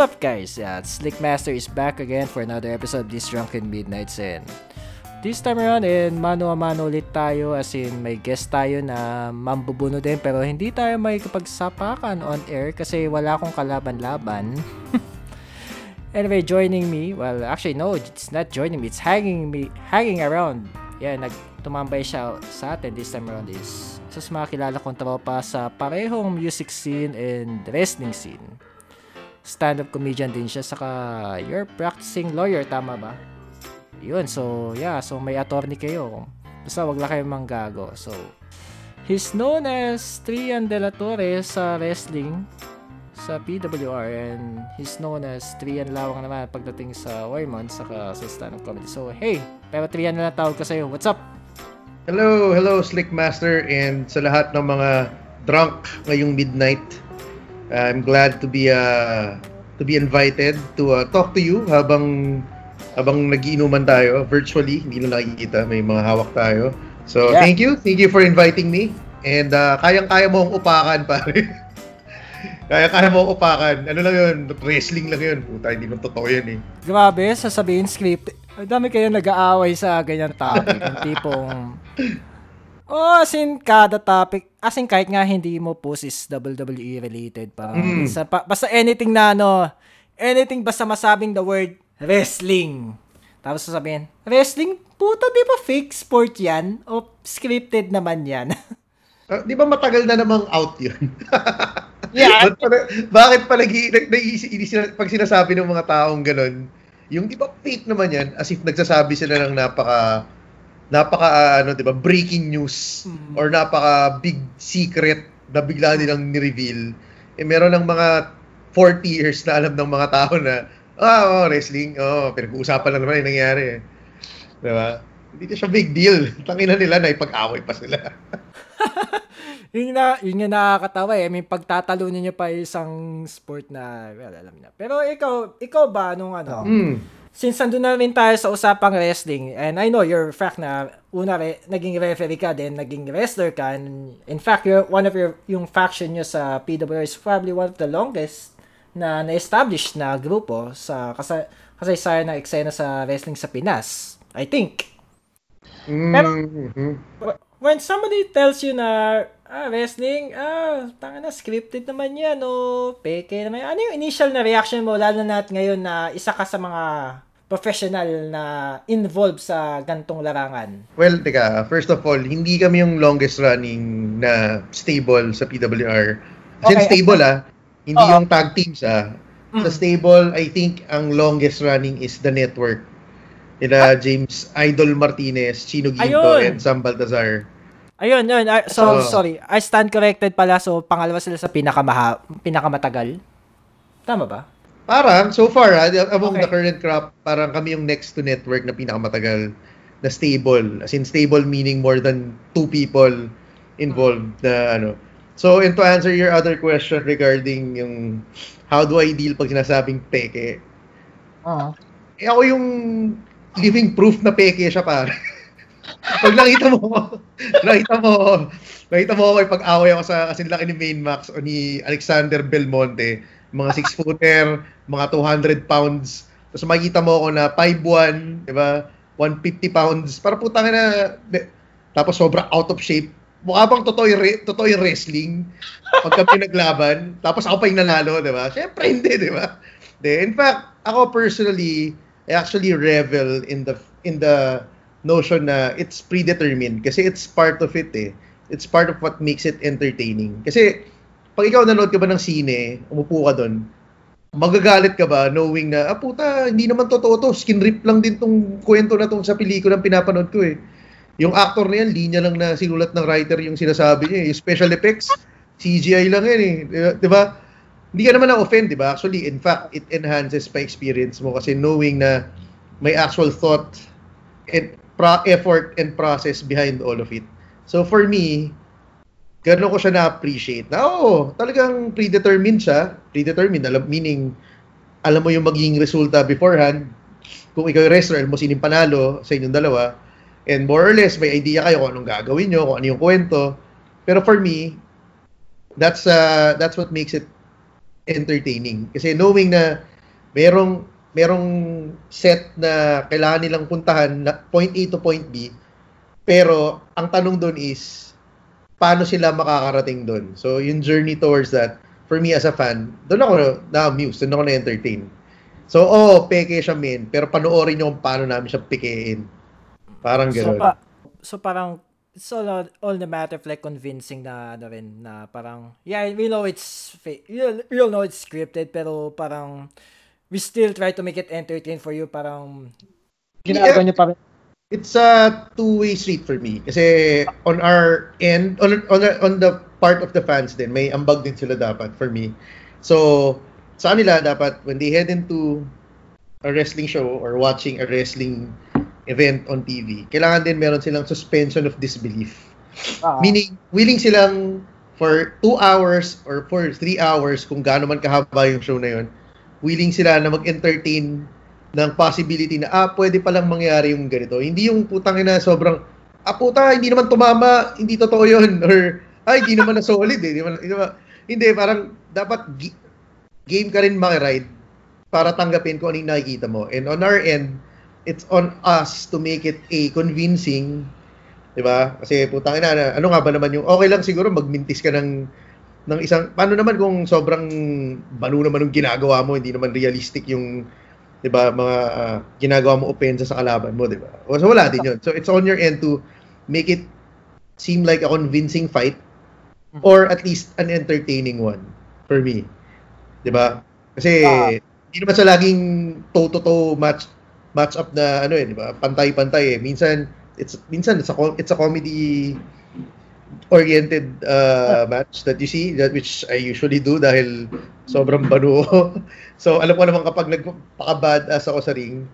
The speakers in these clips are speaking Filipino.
Up guys? Yeah, Slickmaster is back again for another episode of this Drunken Midnights and this time around in mano a mano ulit tayo as in may guest tayo na mambubuno din pero hindi tayo may kapagsapakan on air kasi wala akong kalaban-laban. anyway, joining me, well actually no, it's not joining me, it's hanging me, hanging around. Yeah, nagtumambay siya sa atin this time around is isa sa mga kilala kong tropa sa parehong music scene and wrestling scene stand-up comedian din siya saka you're practicing lawyer tama ba? Yun so yeah so may attorney kayo. Basta wag lang kayo manggago. So he's known as Trian De La Torre sa wrestling sa PWR and he's known as Trian Lawang naman pagdating sa Waymon saka sa stand-up comedy. So hey pero Trian na tawag ko sa'yo. What's up? Hello, hello Slickmaster and sa lahat ng mga drunk ngayong midnight I'm glad to be uh, to be invited to uh, talk to you habang habang nagiinuman tayo virtually, hindi na nakikita, may mga hawak tayo. So, Yeah. thank you. Thank you for inviting me. And uh, kayang-kaya mo ang upakan, pare. kaya-kaya mo ang upakan. Ano lang yun? Wrestling lang yun. Puta, hindi naman totoo yan eh. Grabe, sasabihin script. Ang dami kayo nag-aaway sa ganyan topic. Yung tipong... Oh, as in, kada topic, as in, kahit nga hindi mo post is WWE related. Parang, Mm. sa, pa- basta anything na ano, anything basta masabing the word wrestling. Tapos sasabihin, wrestling? Puta, di ba fake sport yan? O scripted naman yan? Ah, di ba matagal na namang out yun? yeah. Bakit pa nag, nag, nag- ini- pag sinasabi ng mga taong ganun, yung di ba fake naman yan, as if nagsasabi sila ng napaka, napaka, ah, ano, di ba, breaking news, Mm. or napaka big secret na bigla nilang ni-reveal. Eh, meron ng mga 40 years na alam ng mga tao na, ah, oh, wrestling, oh, pinag-uusapan lang naman yung nangyari. eh. Di ba? Hindi na siya big deal. Tangina nila na ipag-away pa sila. yun na, yun nga nakakatawa eh. I mean, pagtatalunin niyo pa isang sport na, well, alam na. Pero ikaw, ikaw ba nung ano, Hmm. Since nandun na rin tayo sa usapang wrestling, and I know you're fact na una re, naging referee ka din, naging wrestler ka, and in fact, you're, one of your, yung faction nyo sa PWR is probably one of the longest na na-establish na grupo sa kasa, kasaysayan ng eksena sa wrestling sa Pinas. I think. Pero- Mhm. When somebody tells you na ah, wrestling, ah, tanga na, scripted naman yan, o peke naman yan. Ano yung initial na reaction mo, lalo na ngayon na isa ka sa mga professional na involved sa gantong larangan? Well, teka, first of all, hindi kami yung longest running na stable sa PWR. Kasi Okay. stable ah, hindi Oo. yung tag teams ah. Sa Mm. stable, I think ang longest running is the network. Nila James Idol Martinez, Chino Ginto, Ah. Ayun. and Sam Baltazar. Ayun, yun. I- so, Oo. sorry. I stand corrected pala. So, pangalawa sila sa pinakamaha, pinakamatagal. Tama ba? Parang, so far, ah, among Okay. the current crop, parang kami yung next to network na pinakamatagal na stable. As in, stable meaning more than two people involved na ano. So, and to answer your other question regarding yung how do I deal pag sinasabing peke, Oo. eh ako yung living proof na peke siya pare. pag nakita mo, nakita mo, nakita mo ako pag-away ako sa kasi laki ni Main Max o ni Alexander Belmonte, mga 6-footer, mga 200 pounds. Tapos makikita mo ako na 5'1", di ba? 150 pounds. Para putang na, tapos sobra out of shape. Mukha bang totoo yung, re- totoo yung wrestling pag kami naglaban. Tapos ako pa yung nanalo, di ba? Siyempre hindi, di ba? De, in fact, ako personally, I actually revel in the in the notion na it's predetermined kasi it's part of it eh. It's part of what makes it entertaining. Kasi pag ikaw nanood ka ba ng sine, umupo ka doon, magagalit ka ba knowing na, ah puta, hindi naman totoo to, skin rip lang din tong kwento na tong sa pelikulang pinapanood ko eh. Yung actor na yan, linya lang na sinulat ng writer yung sinasabi niya eh. Special effects, CGI lang yan eh. Di ba? Hindi ka naman na-offend, di ba? Actually, in fact, it enhances pa experience mo kasi knowing na may actual thought and pro- effort and process behind all of it. So for me, gano'n ko siya na-appreciate. Na oo, talagang predetermined siya. Predetermined, alam, meaning, alam mo yung magiging resulta beforehand. Kung ikaw yung wrestler, alam mo sinong panalo sa inyong dalawa. And more or less, may idea kayo kung anong gagawin nyo, kung ano yung kwento. Pero for me, that's uh, that's what makes it entertaining. Kasi knowing na merong merong set na kailangan nilang puntahan na point A to point B, pero ang tanong doon is paano sila makakarating doon. So yung journey towards that, for me as a fan, doon ako na-amuse, doon ako na-entertain. So, oh, peke siya min, pero panoorin niyo kung paano namin siya pikein. Parang So, gano'n. pa- so parang it's all, all the matter of like convincing na ano rin na parang yeah we know it's fake we all- we all know it's scripted pero parang we still try to make it entertain for you parang ginagawa niyo pa rin it's a two-way street for me. Kasi on our end, on, on, on the part of the fans din, may ambag din sila dapat for me. So, sa kanila dapat, when they head into a wrestling show or watching a wrestling event on TV, kailangan din meron silang suspension of disbelief. Ah. Meaning, willing silang for two hours or for three hours, kung gaano man kahaba yung show na yun, willing sila na mag-entertain ng possibility na, ah, pwede palang mangyari yung ganito. Hindi yung putang ina sobrang, ah, puta, hindi naman tumama, hindi totoo yun. Or, ay, hindi naman na solid eh. Hindi, naman, hindi, naman- hindi, parang dapat gi- game ka rin makiride para tanggapin kung ano yung nakikita mo. And on our end, it's on us to make it a convincing 'di ba? Kasi putang ina, na- ano nga ba naman yung okay lang siguro magmintis ka ng ng isang paano naman kung sobrang banu naman yung ginagawa mo, hindi naman realistic yung 'di ba, mga ah, ginagawa mo opensa sa kalaban mo, 'di ba? So wala din 'yun. So it's on your end to make it seem like a convincing fight or at least an entertaining one for me. 'Di ba? Kasi Ah. hindi naman sa laging toe-to-toe match match up na ano eh, 'di ba? Pantay-pantay eh. Minsan it's minsan it's a it's a comedy oriented uh, match that you see that which I usually do dahil sobrang banu so alam ko naman kapag nagpaka-badass ako sa ring,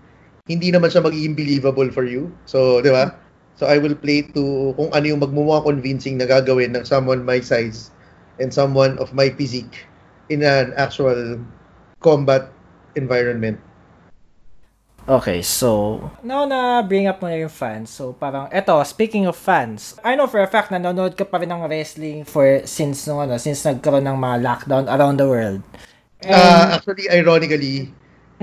hindi naman siya magiging believable for you. So, 'di ba? So I will play to kung ano yung magmumukha convincing na gagawin ng someone my size and someone of my physique in an actual combat environment. Okay, so now na bring up mo na yung fans. So parang eto, speaking of fans, I know for a fact na nanonood ka pa rin ng wrestling for since nung ano, since nagkaroon ng mga lockdown around the world. And, Uh, actually, ironically,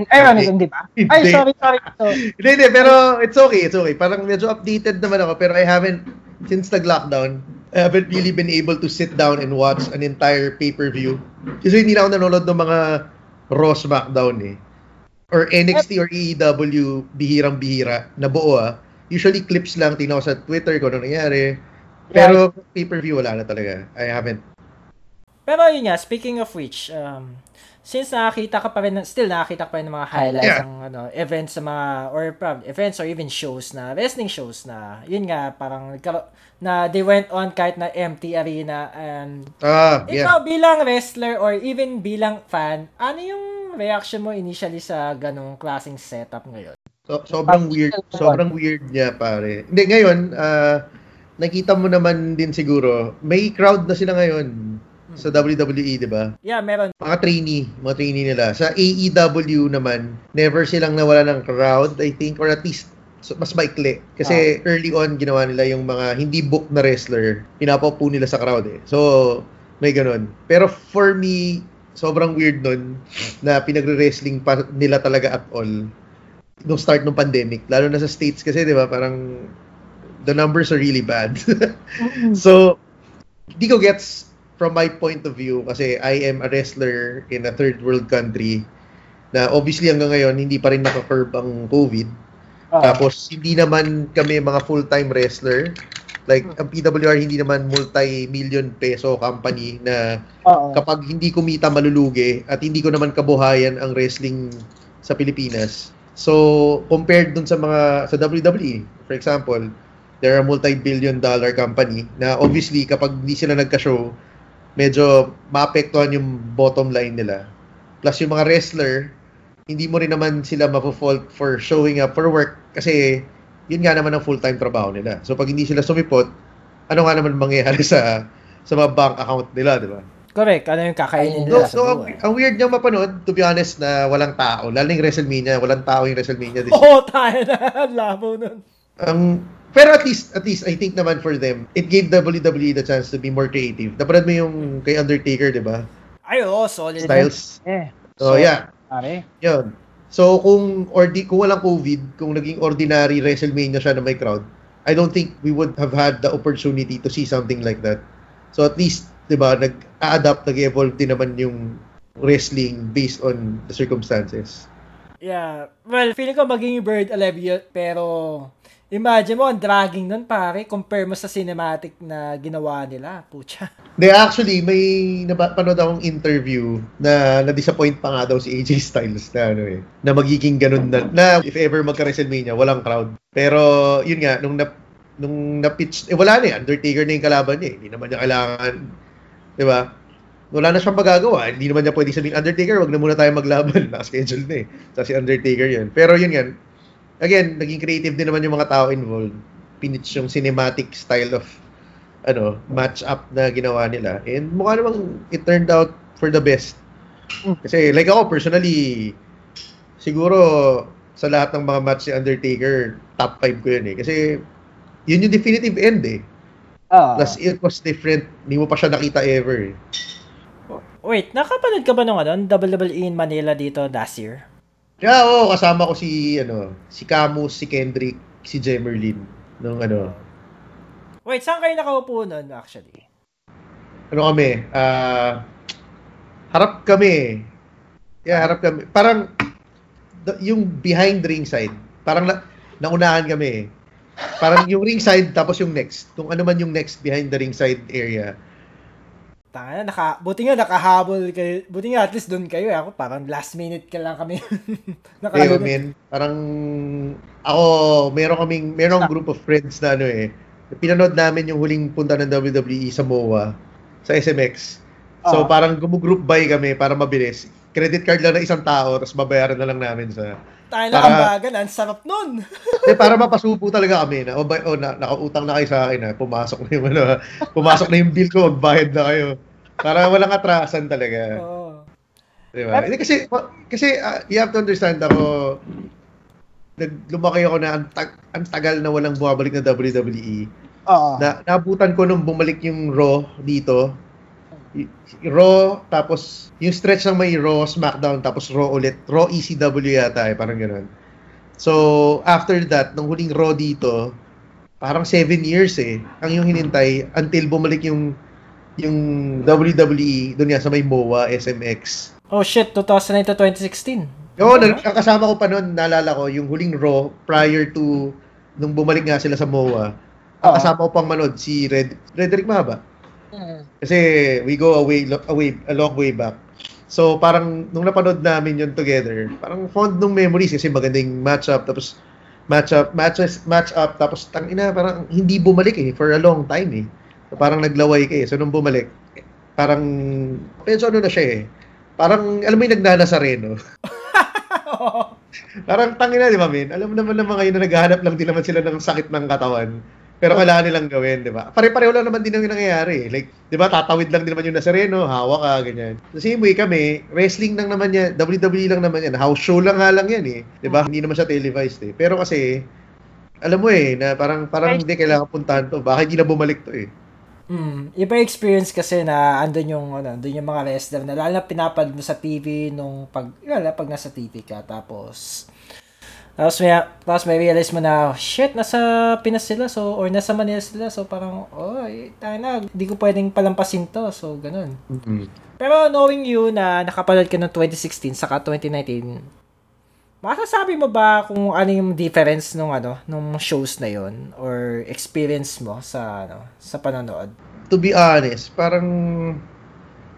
ironic, hindi ba? Ay, sorry, sorry. So, Hindi, hindi, pero it's okay, it's okay. Parang medyo updated naman ako, pero I haven't, since nag-lockdown, I haven't really been able to sit down and watch an entire pay-per-view. Kasi hindi na ako nanonood ng mga Raw SmackDown eh. Or NXT or AEW, bihirang-bihira, na buo ah. Usually clips lang, ko sa Twitter kung ano nangyari. Pero pay-per-view, wala na talaga. I haven't. Pero yun nga, speaking of which, um, since nakakita ka pa rin, still nakakita ka pa rin ng mga highlights Yeah. ng ano, events sa mga, or prob- events or even shows na, wrestling shows na, yun nga, parang, na they went on kahit na empty arena and Ah, yeah. ikaw bilang wrestler or even bilang fan, ano yung reaction mo initially sa ganong klaseng setup ngayon? So, sobrang weird, sobrang weird niya pare. Hindi ngayon, ah nakita mo naman din siguro, may crowd na sila ngayon sa WWE, 'di ba? Yeah, meron. Mga trainee, mga trainee nila. Sa AEW naman, never silang nawala ng crowd, I think, or at least so, mas maikli. Kasi early on, ginawa nila yung mga hindi book na wrestler, pinapaupo nila sa crowd eh. So, may ganun. Pero for me, sobrang weird nun na pinagre-wrestling pa nila talaga at all nung start ng pandemic. Lalo na sa States kasi, di ba, parang the numbers are really bad. so, di ko gets from my point of view kasi I am a wrestler in a third world country na obviously hanggang ngayon hindi pa rin naka-curb ang COVID. Tapos hindi naman kami mga full-time wrestler. Like ang PWR hindi naman multi-million peso company na kapag hindi kumita malulugi at hindi ko naman kabuhayan ang wrestling sa Pilipinas. So, compared dun sa mga sa WWE, for example, they're a multi-billion dollar company na obviously kapag hindi sila nagka-show, medyo maapektuhan yung bottom line nila. Plus yung mga wrestler, hindi mo rin naman sila mapo-fault for showing up for work kasi yun nga naman ang full-time trabaho nila. So pag hindi sila sumipot, ano nga naman mangyayari sa sa mga bank account nila, di ba? Correct. Ano yung kakainin So, nila so sa ang, ang weird niyang mapanood, to be honest, na walang tao. Lalo yung WrestleMania, walang tao yung WrestleMania. Oo, tayo na. Labo nun. ang pero at least, at least, I think naman for them, it gave WWE the chance to be more creative. Napanood mo yung kay Undertaker, di ba? Ay, oo, solid. Styles. Eh, So, yeah. pare. Yun. So, kung ordi kung walang COVID, kung naging ordinary WrestleMania siya na may crowd, I don't think we would have had the opportunity to see something like that. So, at least, di ba, nag-adapt, nag-evolve din naman yung wrestling based on the circumstances. Yeah. Well, feeling ko maging Bird 11 yun, pero imagine mo, ang dragging nun pare, compare mo sa cinematic na ginawa nila. Pucha. De, actually, may napanood akong interview na na-disappoint pa nga daw si AJ Styles na ano eh, na magiging ganun na, na if ever magka-WrestleMania, walang crowd. Pero, yun nga, nung na, nung na-pitch, eh wala na eh, Undertaker na yung kalaban niya eh. Hindi naman niya kailangan, di ba? Wala na siyang magagawa. Hindi naman niya pwede sabihin, Undertaker, wag na muna tayo maglaban. Naka-schedule na eh. Sa si Undertaker yun. Pero yun nga, again, naging creative din naman yung mga tao involved. Pinitch yung cinematic style of ano, match up na ginawa nila. And mukha namang it turned out for the best. Kasi like ako personally, siguro sa lahat ng mga match ni Undertaker, top 5 ko yun eh. Kasi yun yung definitive end eh. Ah, Plus it was different. Hindi mo pa siya nakita ever eh. Wait, nakapanood ka ba nung ano, WWE in Manila dito last year? Kaya oo, kasama ko si ano, si Camus, si Kendrick, si Jemerlin nung ano, Wait, saan kayo nakaupo nun actually? ano kami, ah harap kami. Yeah, harap kami. Parang yung behind ringside, parang na, naunahan kami. Parang yung ringside tapos yung next. Kung ano man yung next behind the ringside area. Tanga na, naka, buti nga nakahabol kayo. Buti nga at least doon kayo. eh. Ako parang last minute ka lang kami. Ayun, Nakalunod. men. Parang ako, meron kaming, meron group of friends na ano eh. Pinanood namin yung huling punta ng WWE sa MOA, sa SMX. So Ah. parang gumugroup buy kami para mabilis. Credit card lang na isang tao, tapos babayaran na lang namin sa... Tayo na Para- kambagan, ang sarap nun. Eh, para mapasubo talaga kami na, o, ba, o na, nakautang na kayo sa akin na, pumasok na yung, ano, pumasok na yung bill ko, magbayad na kayo. Para walang atrasan talaga. Oo. Di ba? Hindi kasi, kasi ah, you have to understand ako, lumaki ako na ang, tag- ang tagal na walang bumabalik na WWE. oo. Na, nabutan ko nung bumalik yung Raw dito. Y- Raw, tapos yung stretch ng may Raw, SmackDown, tapos Raw ulit. Raw ECW yata eh, parang gano'n. So, after that, nung huling Raw dito, parang seven years eh, ang yung hinintay until bumalik yung yung WWE doon nga sa may MOA, SMX. Oh shit, 2009 to 2016. Oo, ang kasama ko pa noon, naalala ko, yung huling Raw prior to nung bumalik nga sila sa MOA. Ang kasama ko pang manood si Red Redrick Mahaba. Mm. Kasi we go away away a long way back. So parang nung napanood namin yun together, parang fond nung memories kasi magandang match up tapos match up matches match up tapos tang ina parang hindi bumalik eh for a long time eh. So, parang naglaway ka eh. So nung bumalik, parang medyo ano na siya eh. Parang alam mo yung nagnanasareno. Parang tangina, di ba, min? Alam mo naman naman ngayon na naghahanap lang din naman sila ng sakit ng katawan. Pero kailangan nilang gawin, di ba? Pare-pareho lang naman din ang nangyayari. Like, di ba, tatawid lang din naman yung Nazareno, hawak ka, ganyan. The same way kami, wrestling lang naman yan, WWE lang naman yan, house show lang nga lang yan eh. Di ba? Hindi naman siya televised eh. Pero kasi, alam mo eh, na parang, parang hindi kailangan puntahan to. Baka hindi na bumalik to eh. Hmm, iba experience kasi na andun yung ano, andun yung mga wrestler na lalo na pinapad mo sa TV nung pag lalo pag nasa TV ka tapos tapos may tapos may realize mo na shit nasa Pinas sila so or nasa Manila sila so parang oh tayo na hindi ko pwedeng palampasin to so ganun. Pero knowing you na nakapanood ka ng 2016 saka 2019 Masasabi mo ba kung ano yung difference nung ano nung shows na yon or experience mo sa ano sa panonood? to be honest, parang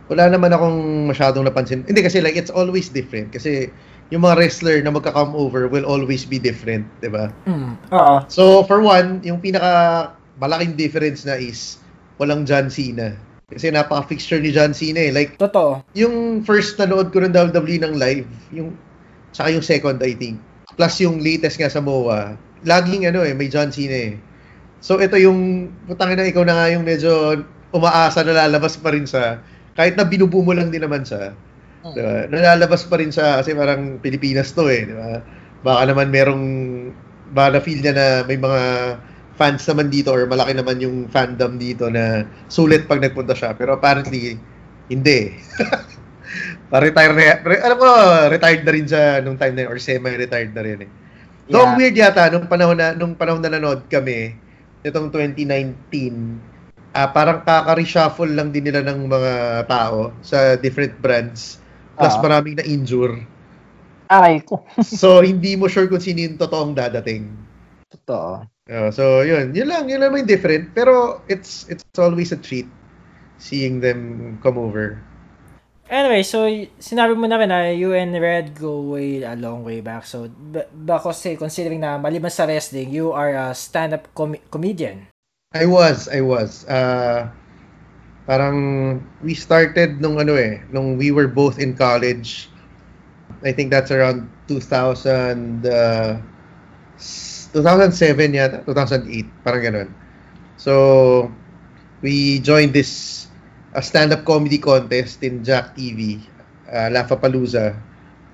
wala naman akong masyadong napansin. Hindi kasi like it's always different kasi yung mga wrestler na magka-come over will always be different, 'di ba? Mm. Oo. So for one, yung pinaka malaking difference na is walang John Cena. Kasi napaka-fixture ni John Cena eh. Like Totoo. yung first na nood ko ng WWE ng live, yung saka yung second I think. Plus yung latest nga sa MOA, laging ano eh, may John Cena eh. So ito yung, putangin na ikaw na nga yung medyo umaasa na lalabas pa rin sa, kahit na binubu mo lang din naman siya, di ba? nalalabas pa rin siya kasi parang Pilipinas to eh, di ba? Baka naman merong, baka na-feel niya na may mga fans naman dito or malaki naman yung fandom dito na sulit pag nagpunta siya. Pero apparently, hindi. Pa-retire na yan. Alam ko, retired na rin siya nung time na yun, or semi-retired na rin eh. Ang Yeah. weird yata, nung panahon na, nung panahon na nanood kami, itong 2019, ah parang kaka-reshuffle lang din nila ng mga tao sa different brands. Plus, Ah. maraming na-injure. Aray ko. So, hindi mo sure kung sino yung totoong dadating. Totoo. Uh, so, yun. Yun lang. Yun lang yung different. Pero, it's it's always a treat seeing them come over. Anyway, so y- sinabi mo na rin na you and Red go way a long way back. So, ba, ba kasi considering na maliban sa wrestling, you are a stand-up com- comedian. I was, I was. Uh, parang we started nung ano eh, nung we were both in college. I think that's around 2000, uh, s- 2007 yata, 2008, parang ganun. So, we joined this a stand-up comedy contest in Jack TV, uh, Lafapalooza.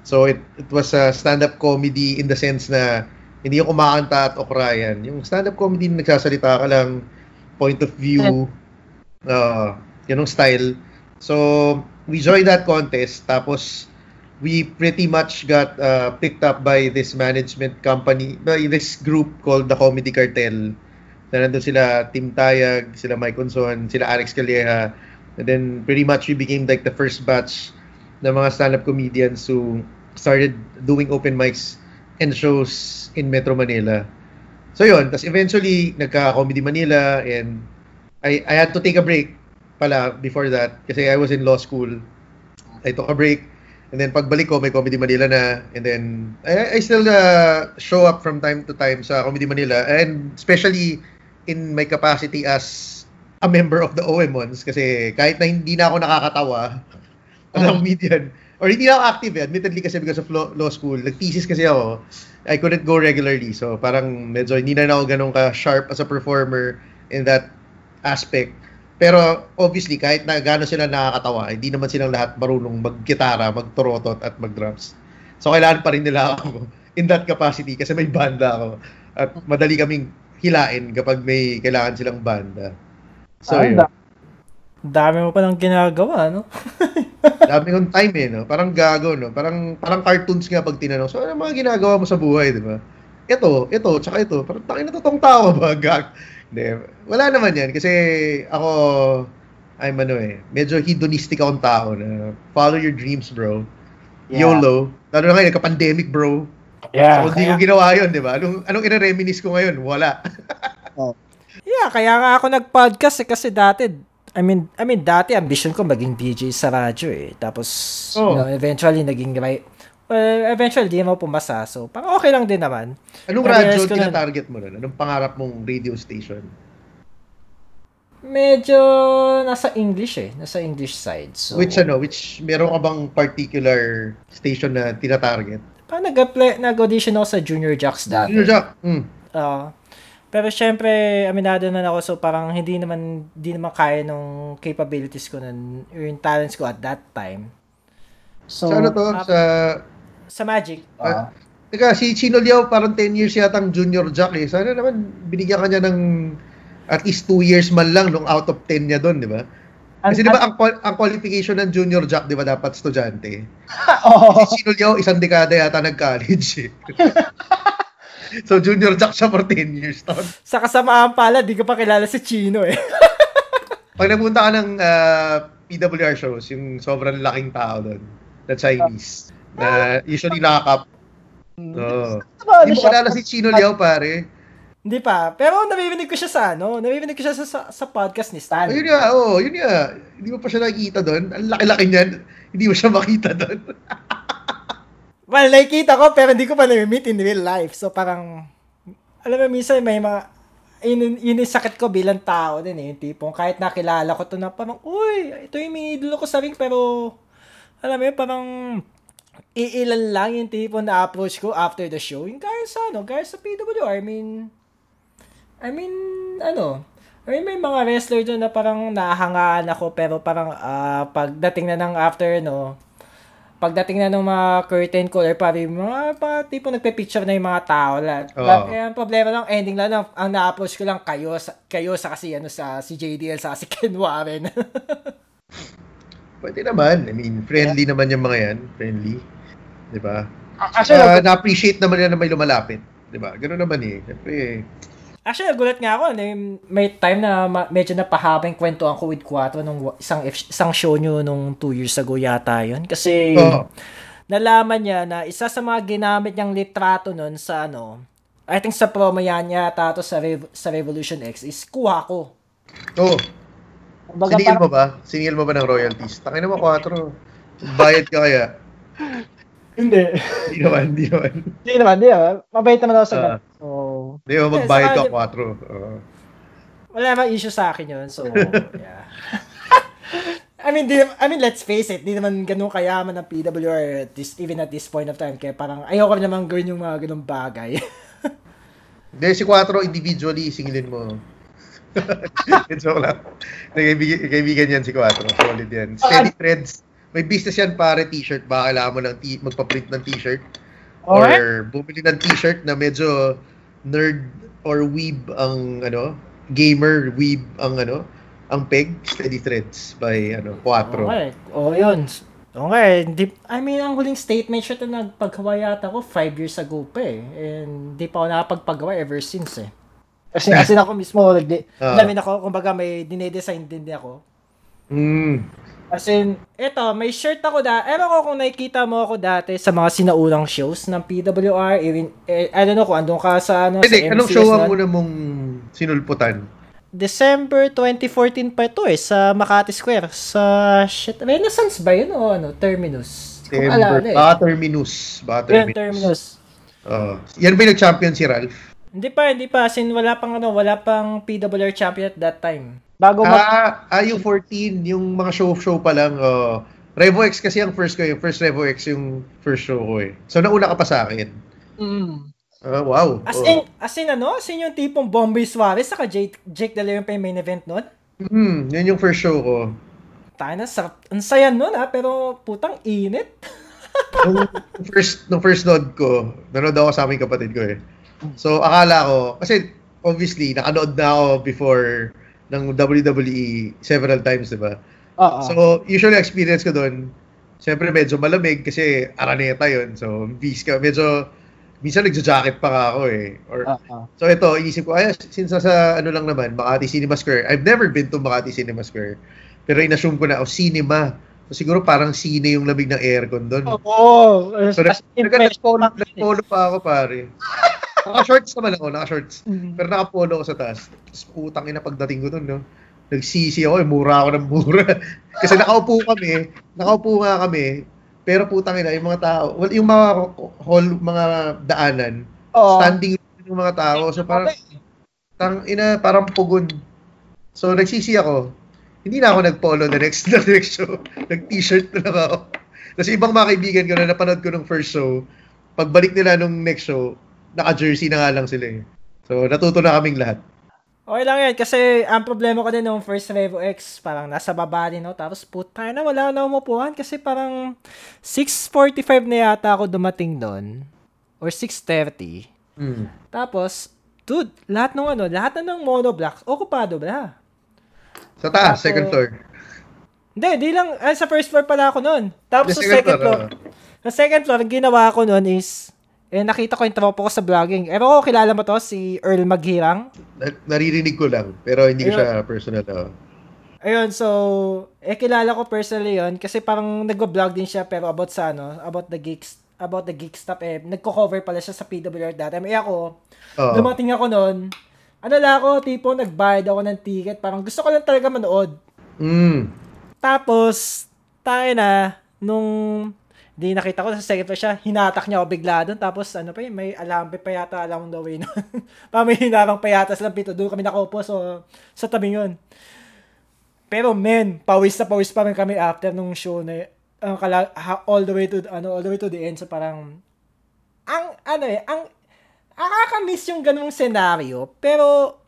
So, it, it was a stand-up comedy in the sense na hindi yung kumakanta at okrayan. Yung stand-up comedy na nagsasalita ka lang, point of view, uh, yun yung style. So, we joined that contest, tapos we pretty much got uh, picked up by this management company, by this group called the Comedy Cartel. Na nandun sila Tim Tayag, sila Mike Unson, sila Alex Calleja. And then pretty much we became like the first batch ng mga stand-up comedians who started doing open mics and shows in Metro Manila. So yun, tapos eventually nagka-Comedy Manila and I I had to take a break pala before that kasi I was in law school. I took a break. And then pagbalik ko may Comedy Manila na. And then I, I still uh, show up from time to time sa Comedy Manila. And especially in my capacity as a member of the OMONs kasi kahit na hindi na ako nakakatawa as a comedian or hindi na ako active eh, admittedly kasi because of law, law school nag-thesis kasi ako. I couldn't go regularly. So parang medyo hindi na ako ganun ka-sharp as a performer in that aspect pero obviously kahit na gaano sila nakakatawa hindi naman silang lahat marunong mag-gitara, mag-torotot at mag-drums so kailangan pa rin nila ako in that capacity kasi may banda ako at madali kaming hilain kapag may kailangan silang banda so Ay, yun da- Dami mo pa ng ginagawa, no? Dami kong time eh, no? Parang gago, no? Parang, parang cartoons nga pag tinanong. So, ano mga ginagawa mo sa buhay, di ba? Ito, ito, tsaka ito. Parang takin na totoong tao ba? Gag. Hindi. Wala naman yan. Kasi ako, I'm ano eh, medyo hedonistic akong tao na follow your dreams, bro. Yeah. YOLO. Lalo na ngayon, nagka-pandemic, bro. Yeah. so, hindi ko ginawa yun, di ba? Anong, anong ire-reminis ko ngayon? Wala. Yeah, kaya nga ako nag-podcast eh, kasi dati, I mean, I mean, dati ambition ko maging DJ sa radyo eh. Tapos, Oh. you know, eventually naging right. Well, eventually di naman pumasa. So, parang okay lang din naman. Anong radyo tina-target mo nun? Anong pangarap mong radio station? Medyo nasa English eh. Nasa English side. So, Which ano, which meron ka bang particular station na tina-target? Parang nag-apply, nag-audition ako sa Junior Jacks dati. Junior Jack. Mm. Oo. pero syempre, aminado na ako. So, parang hindi naman, hindi naman kaya nung capabilities ko nun, yung talents ko at that time. So, sa ano to? ah, sa... sa Magic. teka, si Chino Liao parang 10 years yatang Junior Jack eh. Sana naman binigyan ka niya ng at least 2 years man lang nung out of 10 niya doon, di ba? Kasi di ba ang, ang qualification ng Junior Jack, di ba, dapat estudyante? Oo. Si Chino Liao, isang dekada yata nag-college eh. so, Junior Jack siya for 10 years. Tapos, Sa kasamaan pala, di ko pa kilala si Chino eh. pag nagpunta ka ng ah, PWR shows, yung sobrang laking tao doon, na Chinese, na usually nakakap. Oo. Ano Hindi mo siya? kilala si Chino Liao, pare. Hindi pa. Pero naririnig ko siya sa ano, naririnig ko siya sa, sa, sa podcast ni Stan. Ayun nga, oo, yun nga. Hindi mo pa siya nakikita doon. Ang laki-laki niyan. Hindi mo siya makita doon. Well, nakikita ko pero hindi ko pa na-meet in real life. So parang, alam mo, minsan may mga, yun, yun yung sakit ko bilang tao din eh. Yung tipong kahit nakilala ko to na parang, uy, ito yung may idolo ko sa ring pero, alam mo yun, parang, iilan lang yung tipo na approach ko after the show. Yung gaya sa ano, gaya sa PWR. I mean, I mean, ano, I mean, may mga wrestler doon na parang nahangaan ako pero parang ah, pagdating na ng after, no, pagdating na ng mga curtain call or parang yung mga pa, tipo nagpe-picture na yung mga tao. La, Oo. la- kaya ang problema lang, ending lang, ang, ang na-approach ko lang kayo, sa, kayo sa kasi ano sa si JDL sa si Ken Warren. pwede naman. I mean, friendly naman yung mga yan. Friendly. Di ba? Actually, Uh, na-appreciate naman nila na may lumalapit. Di ba? Ganun naman eh. Siyempre, Actually, nagulat nga ako. May time na medyo napahaba yung kwentuhan ko with Quattro nung isang, isang show nyo nung two years ago yata yun. Kasi Oo. nalaman niya na isa sa mga ginamit niyang litrato nun sa ano, I think sa promo yan yata to sa, Rev- sa Revolution X is kuha ko. oh, kumbaga siningil parang, mo ba? Siningil mo ba ng royalties? Tangin naman 4. Bayad ka kaya? hindi. Hindi naman, hindi naman. Hindi naman, hindi naman. Mabait naman ako sa Ah. ganun. So, Hindi mo magbayad Yes, ka saka- 4. Oo. Wala namang issue sa akin yun. So, yeah. I mean, di, I mean, let's face it, di naman ganun kayaman ng PWR at this, even at this point of time. Kaya parang ayoko naman gawin yung mga ganung bagay. Hindi, si 4 individually, singilin mo. Joke lang. Kaibigan, kaibigan yan si 4. Solid yan. Steady threads. May business yan pare t-shirt. Baka kailangan mo ng t- magpa-print ng t-shirt. Alright. Or bumili ng t-shirt na medyo nerd or weeb ang ano, gamer weeb ang ano, ang peg, steady threads by ano, 4. okay. O, yun. Okay. Di, I mean, ang huling statement shot na nagpagawa yata ko five years ago pa eh. And di pa ako nakapagpagawa ever since eh. Kasi, kasi ako mismo, nagdi, Ah. namin ako, kumbaga may dinedesign din din ako. Mm. As in, eto, may shirt ako da. Ewan ko kung nakikita mo ako dati sa mga sinaunang shows ng PWR. Even, eh, I don't know kung andun ka sa, ano, Hindi, sa anong show ang nun. una mong sinulputan? December 2014 pa ito eh, sa Makati Square. Sa, shit, Renaissance ba yun o ano? Terminus? Kung alala eh. Terminus. Yun, Terminus. Terminus. Oo. yan ba yung nag-champion si Ralph? Hindi pa, hindi pa. As in, wala pang ano, wala pang PWR champion at that time. bago mag... Ah, ah, yung 14, yung mga show-show pa lang. Oh. Revo X kasi ang first ko, yung first Revo X yung first show ko eh. So nauna ka pa sa akin. Mm. Ah, wow. As Oh. in, as in ano? As in yung tipong Bombay Suarez saka Jake, Jake De Leon pa yung main event nun? Hmm, yun yung first show ko. Tayo na, sarap. Ang saya nun ha, pero putang init. nung first nung first nod ko, nanood ako sa aming kapatid ko eh. So akala ko kasi obviously nakanood na ako before ng WWE several times, 'di ba? Oo. So usually experience ko doon, syempre medyo malamig kasi Araneta 'yon. So bis ka medyo minsan nagja-jacket pa ako eh. Or Oo. So ito, inisip ko, ay, since nasa ano lang naman, Makati Cinema Square. I've never been to Makati Cinema Square. Pero in-assume ko na, oh, cinema. So siguro parang sine yung lamig ng aircon doon. Oo. So As in, nag- nag-polo pa ako pare. Naka-shorts naman ako, naka-shorts. Mm. Pero naka-polo ako sa taas. Tapos putang ina pagdating ko doon, no. Nagsisi ako, eh, mura ako ng mura. Kasi nakaupo kami, nakaupo nga kami. Pero putang ina, yung mga tao, well, yung mga hall, mga daanan, Oo. standing yung mga tao. So parang, tang ina, parang pugod. So nagsisi ako. Hindi na ako nag-polo the next, the next show. Nag-t-shirt na lang ako. Tapos ibang mga kaibigan ko na napanood ko nung first show, pagbalik nila nung next show, naka-jersey na nga lang sila eh. So natuto na kaming lahat. Okay lang yan, kasi ang problema ko din nung first Revo X, parang nasa baba din, no? Tapos puta na, wala na umupuan kasi parang 6.45 na yata ako dumating doon. Or 6.30. Mm. Tapos, dude, lahat ng ano, lahat na ng monoblocks, okupado ba? Sa taas, Tapos- second floor. Hindi, di lang, ah, sa first floor pala ako noon. Tapos sa second second floor, floor, sa second floor, ang ginawa ko noon is, eh, nakita ko yung tropa ko sa vlogging. Ewan ko, kilala mo to, si Earl Maghirang. Na- naririnig ko lang, pero hindi ko Ayun. siya personal. Oh. Ayun, so, eh, kilala ko personally yon kasi parang nagwa-vlog din siya, pero about sa, ano, about the geeks, about the geek stuff, eh, nagko-cover pala siya sa PWR dati. Eh, ako, Oo. dumating ako noon, ano lang ako, tipo, nagbayad ako ng ticket, parang gusto ko lang talaga manood. Mm. Tapos, tayo na, nung di nakita ko sa second floor siya, hinatak niya ako bigla doon. Tapos, ano pa yun, may alambe pa yata along the way nun. Parang may hinarang pa yata sa pito. Doon kami nakaupo so, sa tabi yun. Pero men, pawis na pawis pa rin kami after nung show na ha- all the way to ano all the way to the end so parang ang ano eh ang nakaka-miss yung ganung senaryo pero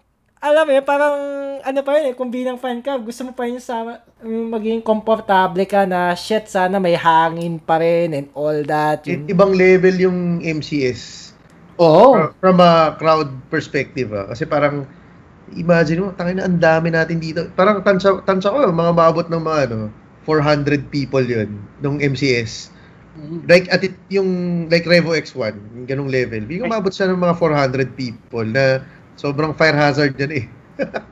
alam mo eh, parang ano pa yun eh, kung bilang fan ka, gusto mo pa yun sa mm, maging komportable ka na shit, sana may hangin pa rin and all that. I- Yung, ibang level yung MCS. Oo. From- From a crowd perspective, ah. Kasi parang, imagine mo, tangin na ang dami natin dito. Parang tansya, tansya ko, mga maabot ng mga ano, 400 people yun, nung MCS. Mm. Like, at it, yung, like Revo X1, yung ganung level, hindi ko mabot siya ng mga 400 people na sobrang fire hazard yan eh.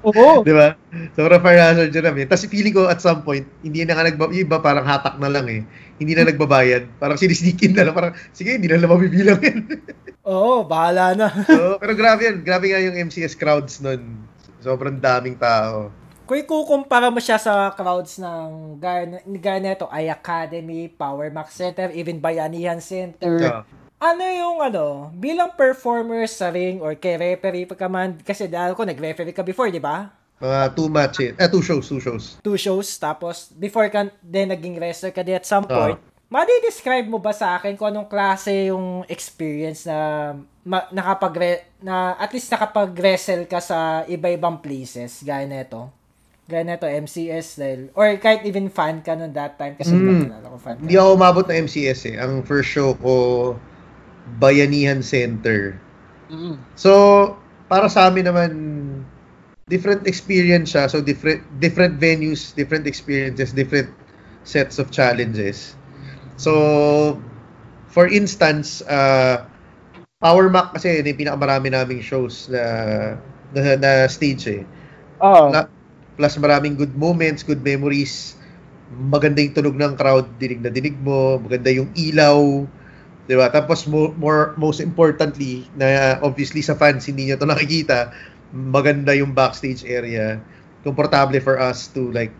Oo. Di ba? Sobrang fire hazard yun namin. Tapos feeling ko at some point, hindi na nga nagba, yung iba parang hatak na lang eh. Hindi na nagbabayad. Parang sinisneak in na lang. Parang, sige, hindi na lang mabibilangin. Oo, bahala na. so, pero grabe yan. Grabe nga yung MCS crowds nun. Sobrang daming tao. Kung ikukumpara mo siya sa crowds ng gaya, gaya nito, ay Academy, Power Max Center, even Bayanihan Center. So, Ano yung ano, bilang performer sa ring or kay referee pa ka man, kasi dahil ko nag-referee ka before, di ba? mga two matches. Eh, two shows, two shows. Two shows, tapos before ka then naging wrestler ka din at some Ah. point, madi-describe mo ba sa akin kung anong klase yung experience na ma, nakapag na at least nakapag-wrestle ka sa iba-ibang places gaya nito? Gaya nito MCS dahil or kahit even fan ka noon that time kasi Mm. ko fan. Hindi ako umabot ng MCS eh. Ang first show ko, Bayanihan Center. Mm. So, para sa amin naman, different experience siya. So, different different venues, different experiences, different sets of challenges. So, for instance, uh, Power Mac kasi yun yung pinakamarami naming shows na, na, na stage eh. Oo. Na- plus maraming good moments, good memories. Maganda yung tunog ng crowd, dinig na dinig mo, maganda yung ilaw, 'di ba? Tapos mo, more most importantly na obviously sa fans hindi niyo to nakikita, maganda yung backstage area. Komportable for us to like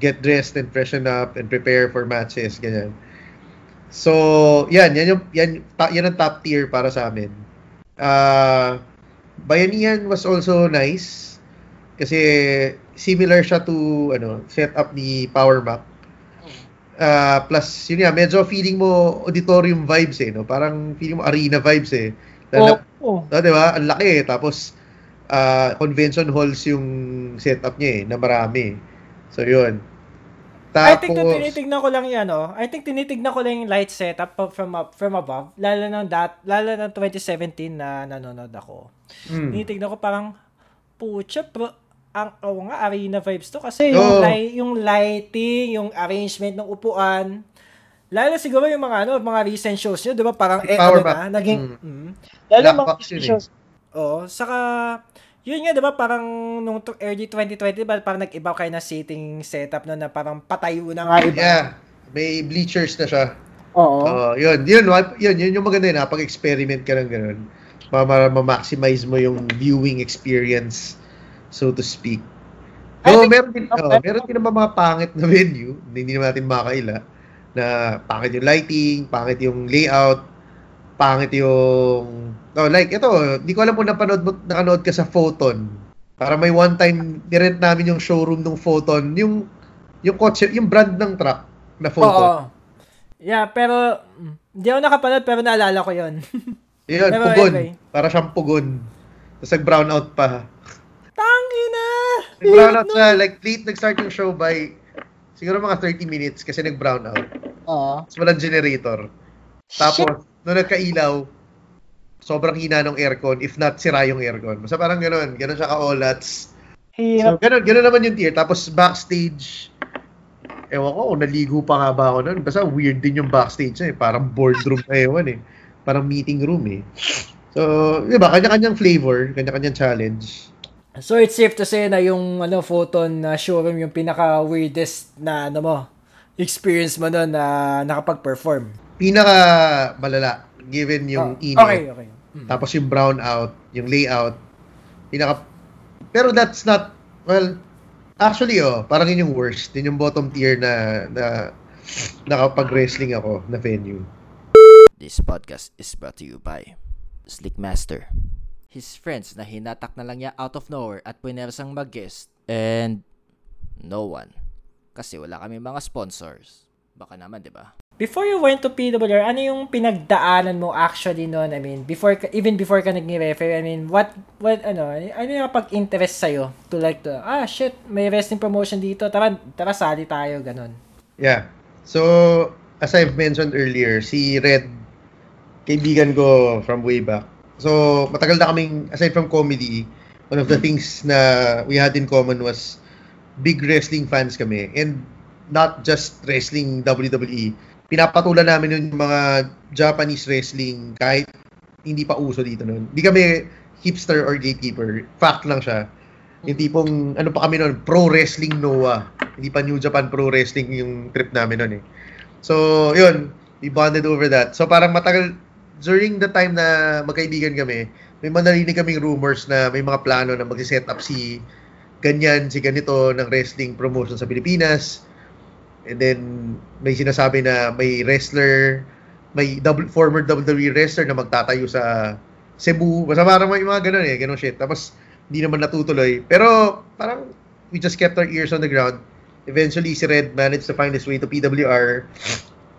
get dressed and freshen up and prepare for matches ganyan. So, yan, yan yung yan, ta, yan ang top tier para sa amin. Uh, Bayanihan was also nice kasi similar siya to ano setup ni Power Mac. Ah, plus yun nga medyo feeling mo auditorium vibes eh no parang feeling mo arena vibes eh Lalo, Oo. oh, 'di ba ang laki eh tapos ah, convention halls yung setup niya eh na marami so yun I tapos think na tinitignan ko lang yan, oh. I think tinitignan ko lang yung light setup from up, from above. Lalo ng that, lalo ng 2017 na nanonood ako. mm, Tinitignan ko parang pucha, pro, ang oh, nga arena vibes to kasi yung, Oo. light, yung lighting, yung arrangement ng upuan. Lalo siguro yung mga ano, mga recent shows nyo, 'di ba? Parang eh, Power ano back. na, naging Mm. mm. Lalo Black mga box yun eh. shows. Oo, saka yun nga 'di ba parang nung early 2020 ba parang nag-iba kayo na seating setup no na parang patayo na nga iba. yeah may bleachers na siya Oo. Oh, yun, yun, yun, yun yung maganda yun, pag experiment ka ng ganun. Para ma-maximize mo yung viewing experience, so to speak. So, think- meron din, oh, meron din naman mga pangit na venue, hindi naman natin makaila, na pangit yung lighting, pangit yung layout, pangit yung, oh, like, ito, hindi ko alam kung napanood mo, nakanood ka sa Photon. Para may one time, nirent namin yung showroom ng Photon, yung, yung kotse, yung brand ng truck na Photon. Oo. Yeah, pero hindi ako nakapanood pero naalala ko 'yon. Yun, Pero pugon. anyway. Para siyang pugon. Tapos nag-brown out pa. Nag-brown out siya. Like, late nag-start yung show by siguro mga 30 minutes kasi nag-brown out. Oo. Tapos walang generator. Tapos, nung nagkailaw, sobrang hina ng aircon. If not, sira yung aircon. Basta parang ganun. Ganun siya ka-olats. So, Hirap. ganun, ganun naman yung tier. Tapos, backstage, ewan ko, naligo pa nga ba ako nun. Basta weird din yung backstage eh. Parang boardroom na ewan eh. Parang meeting room eh. So, di ba, kanya-kanyang flavor, kanya-kanyang challenge. So it's safe to say na yung ano photon na showroom yung pinaka weirdest na ano mo experience mo noon na nakapag-perform. Pinaka malala, given yung Oh, init. Okay, okay. Mm. Tapos yung brown out, yung layout. Pinaka... Pero that's not... Well, actually, oh, parang yun yung worst. Yun yung bottom tier na, na nakapag-wrestling ako na venue. This podcast is brought to you by Slickmaster. His friends na hinatak na lang niya out of nowhere at punersang mag-guest and no one. Kasi wala kami mga sponsors. Baka naman, di ba? Before you went to PWR, ano yung pinagdaanan mo actually noon? I mean, before even before ka naging referee, I mean, what what ano, ano yung pag-interest sa'yo to like to, ah shit, may wrestling promotion dito, tara, tara sali tayo, ganun. Yeah. So, as I've mentioned earlier, si Red, kaibigan ko from way back. So, matagal na kaming, aside from comedy, one of the things na we had in common was big wrestling fans kami. And not just wrestling WWE. Pinapatulan namin yung mga Japanese wrestling kahit hindi pa uso dito noon. Hindi kami hipster or gatekeeper. Fact lang siya. Yung tipong, ano pa kami noon, pro wrestling Noah. Hindi pa New Japan pro wrestling yung trip namin noon eh. So, yun, we bonded over that. So, parang matagal, during the time na magkaibigan kami, may mga narinig kaming rumors na may mga plano na mag-set up si ganyan, si ganito ng wrestling promotion sa Pilipinas. And then, may sinasabi na may wrestler, may double, former WWE wrestler na magtatayo sa Cebu. Basta parang may mga ganun eh, ganun shit. Tapos, hindi naman natutuloy. Pero, parang, we just kept our ears on the ground. Eventually, si Red managed to find his way to PWR.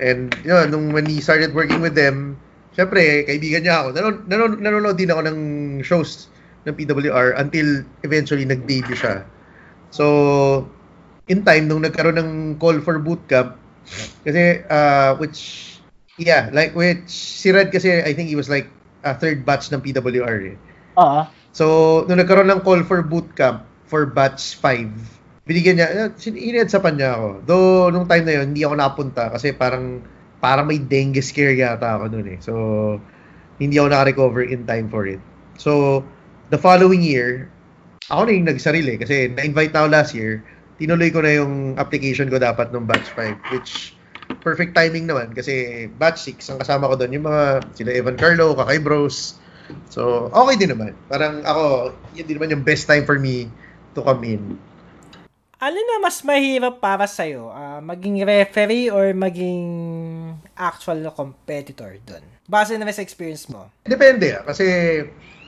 And, yun, nung when he started working with them, syempre, kaibigan niya ako. Nanon, nanon, nanonood din ako ng shows ng PWR until eventually nag-debut siya. So, in time, nung nagkaroon ng call for bootcamp, kasi, uh, which, yeah, like, which, si Red kasi, I think he was like a third batch ng PWR eh. Oo. So, nung nagkaroon ng call for bootcamp for batch 5, binigyan niya, inedsapan niya ako. Though, nung time na yun, hindi ako napunta kasi parang, parang may dengue scare yata ako noon eh. So, hindi ako naka-recover in time for it. So, the following year, ako na yung nagsarili kasi na-invite na ako last year. Tinuloy ko na yung application ko dapat nung batch 5, which perfect timing naman kasi batch 6, ang kasama ko doon, yung mga sila Evan Carlo, Kakay Bros. So, okay din naman. Parang ako, yun din naman yung best time for me to come in. Ano na mas mahirap para sa'yo? Uh, maging referee or maging actual na competitor doon? Base na sa experience mo. Depende ah. Kasi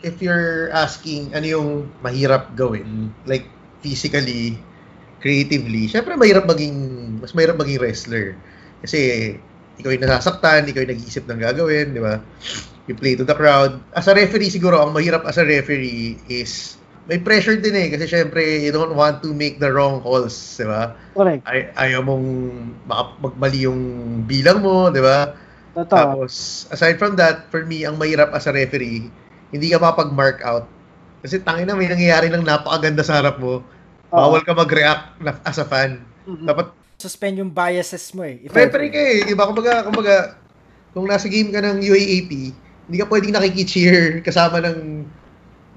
if you're asking ano yung mahirap gawin, like physically, creatively, syempre mahirap maging, mas mahirap maging wrestler. Kasi ikaw yung nasasaktan, ikaw yung nag-iisip ng gagawin, di ba? You play to the crowd. As a referee siguro, ang mahirap as a referee is may pressure din eh kasi syempre you don't want to make the wrong calls, di ba? Correct. Ay ayaw mong magmali yung bilang mo, di ba? Totoo. Tapos aside from that, for me ang mahirap as a referee, hindi ka mapag-mark out. Kasi tangin na may nangyayari lang napakaganda sa harap mo. Bawal ka mag-react na- as a fan. Mhm. Dapat Suspend yung biases mo eh. If referee ka eh, di ba? Kumbaga, kumbaga, kung nasa game ka ng UAAP, hindi ka pwedeng nakiki-cheer kasama ng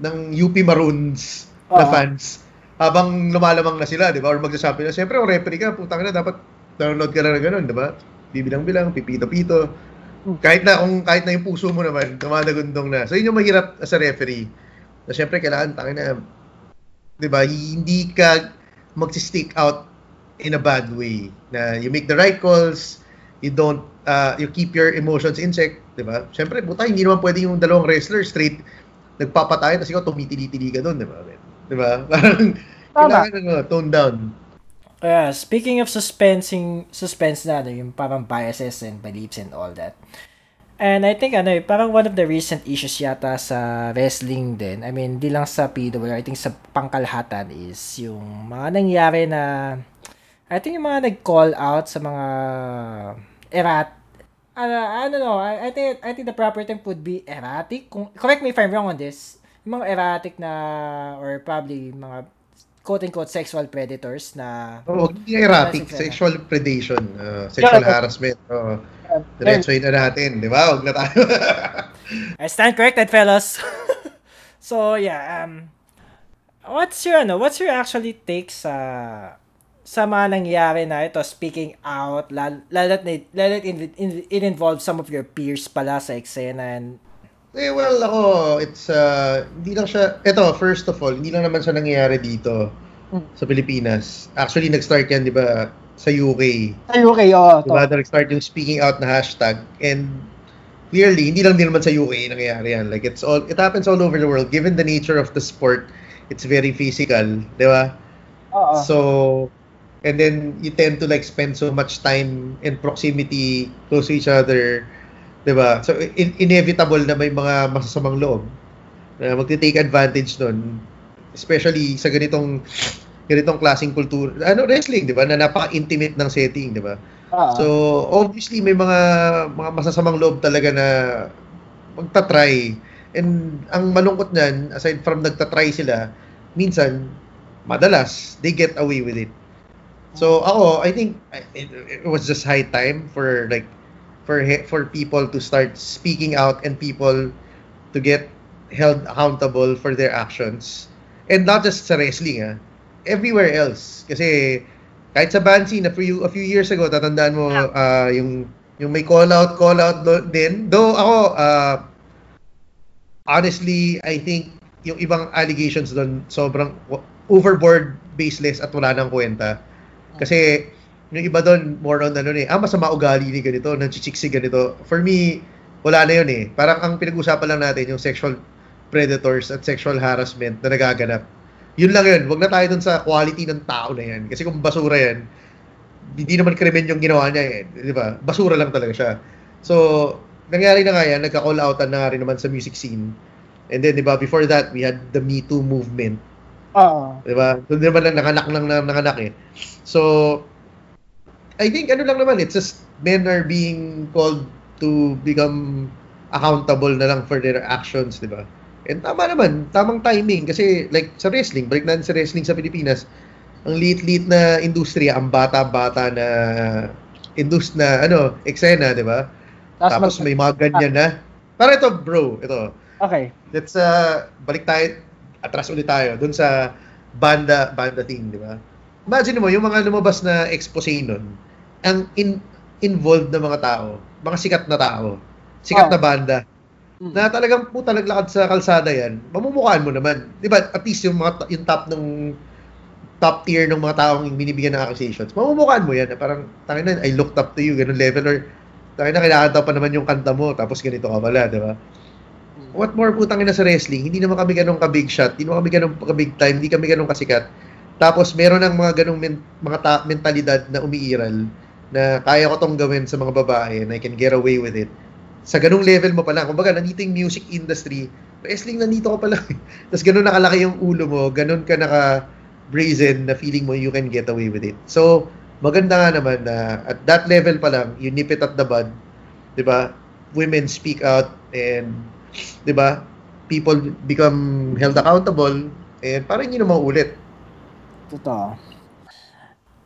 ng UP Maroons na Oo. fans habang lumalamang na sila, di ba? Or magsasabi na, siyempre, kung referee ka, putang na, dapat download ka na ng ganun, di ba? Bibilang-bilang, pipito-pito. Kahit na, kung kahit na yung puso mo naman, tumadagundong na. So, yun yung mahirap as a referee. Na siyempre, kailangan, tangin na, di ba? Hindi ka magsi-stick out in a bad way. Na you make the right calls, you don't, uh, you keep your emotions in check, di ba? Siyempre, buta, hindi naman pwede yung dalawang wrestler straight nagpapatay, tapos ikaw tumitili-tili ka doon, di ba? Di ba? Parang, kailangan ano, tone down. Kaya, speaking of suspensing, suspense na, ano, yung parang biases and beliefs and all that. And I think, ano, eh, parang one of the recent issues yata sa wrestling din, I mean, di lang sa PWR, I think sa pangkalahatan is yung mga nangyari na, I think yung mga nag-call out sa mga erat, ano, I don't know, I, I think, I think the proper term would be erratic. Kung, correct me if I'm wrong on this. Yung mga erratic na, or probably mga quote-unquote sexual predators na Oo, hindi erratic, Classic, sexual predation, uh, sexual Yeah. harassment. Uh, Diretsoin na natin, di ba? Huwag na tayo. I stand corrected, fellas. so yeah, um, what's your ano? What's your actually take sa sa mga nangyari na ito speaking out lalo lalo it, in- it involves some of your peers pala sa eksena and eh, well, ako, it's, uh, hindi lang siya, ito, first of all, hindi lang naman siya nangyayari dito Hmm. sa Pilipinas. Actually, nag-start yan, di ba, sa UK. Ay, okay, oo. Di to. ba, nag-start yung speaking out na hashtag. And clearly, hindi lang din naman sa UK nangyayari yan. Like, it's all, it happens all over the world. Given the nature of the sport, it's very physical, di ba? Oo. So, and then you tend to like spend so much time in proximity close to each other, 'di ba? So in- inevitable na may mga masasamang loob na magte-take advantage nun, especially sa ganitong ganitong klaseng kultura. Ano wrestling, 'di ba? Na napaka-intimate ng setting, 'di ba? Oo. So, obviously may mga mga masasamang loob talaga na magta-try. And ang malungkot niyan, aside from nagta-try sila, minsan madalas they get away with it. So ako, I think it, it was just high time for like for for people to start speaking out and people to get held accountable for their actions. And not just sa wrestling ah, everywhere else. Kasi kahit sa band scene, a few, a few years ago, tatandaan mo ah, yung yung may call out, call out do- din. Though ako, ah, honestly, I think yung ibang allegations doon sobrang overboard, baseless at wala nang kwenta. Kasi yung iba doon more on ano eh, ah masama ugali ni ganito, si ganito. For me, wala na yun eh. Parang ang pinag-usapan lang natin yung sexual predators at sexual harassment na nagaganap. Yun lang yun. Huwag na tayo dun sa quality ng tao na yan. Kasi kung basura yan, hindi naman krimen yung ginawa niya eh. Di ba? Basura lang talaga siya. So, nangyari na nga yan, nagka-call outan na nga rin naman sa music scene. And then, di ba, before that, we had the Me Too movement. Oo. Di ba? Doon naman lang nanganak lang na nanganak eh. So, I think ano lang naman, it's just men are being called to become accountable na lang for their actions, di ba? And tama naman, tamang timing. Kasi like sa wrestling, balik natin sa wrestling sa Pilipinas, ang liit-liit na industriya, ang bata-bata na indus na ano, eksena, di ba? Tapos mag- may mga ganyan na. Para ito, bro, ito. Okay. Let's uh, balik tayo, atras ulit tayo, dun sa banda, banda thing, di ba? Imagine mo, yung mga lumabas na expose nun, ang in, involved na mga tao, mga sikat na tao, sikat Oh. na banda, Mm. na talagang puta naglakad sa kalsada yan, mamumukhaan mo naman. Di ba? At least yung, mga, yung top ng top tier ng mga taong binibigyan ng accusations, mamumukhaan mo yan. Na parang, tangin na, I looked up to you, ganun level, or tangin na, kinakanta pa naman yung kanta mo, tapos ganito ka pala, di ba? What more putang ina sa wrestling, hindi naman kami ganun ka-big shot, hindi naman kami ganun ka-big time, hindi kami ganun kasikat. Tapos meron ng mga ganung men- mga ta- mentalidad na umiiral na kaya ko tong gawin sa mga babae and I can get away with it. Sa ganung level mo pa lang. Kumbaga, nandito yung music industry. Wrestling, nandito ka pa lang. Tapos ganun nakalaki yung ulo mo, ganun ka naka-brazen na feeling mo you can get away with it. So, maganda nga naman na at that level pa lang, you nip it at the bud. 'di ba? Women speak out and 'di ba? People become held accountable and parang hindi na maulit. Totoo.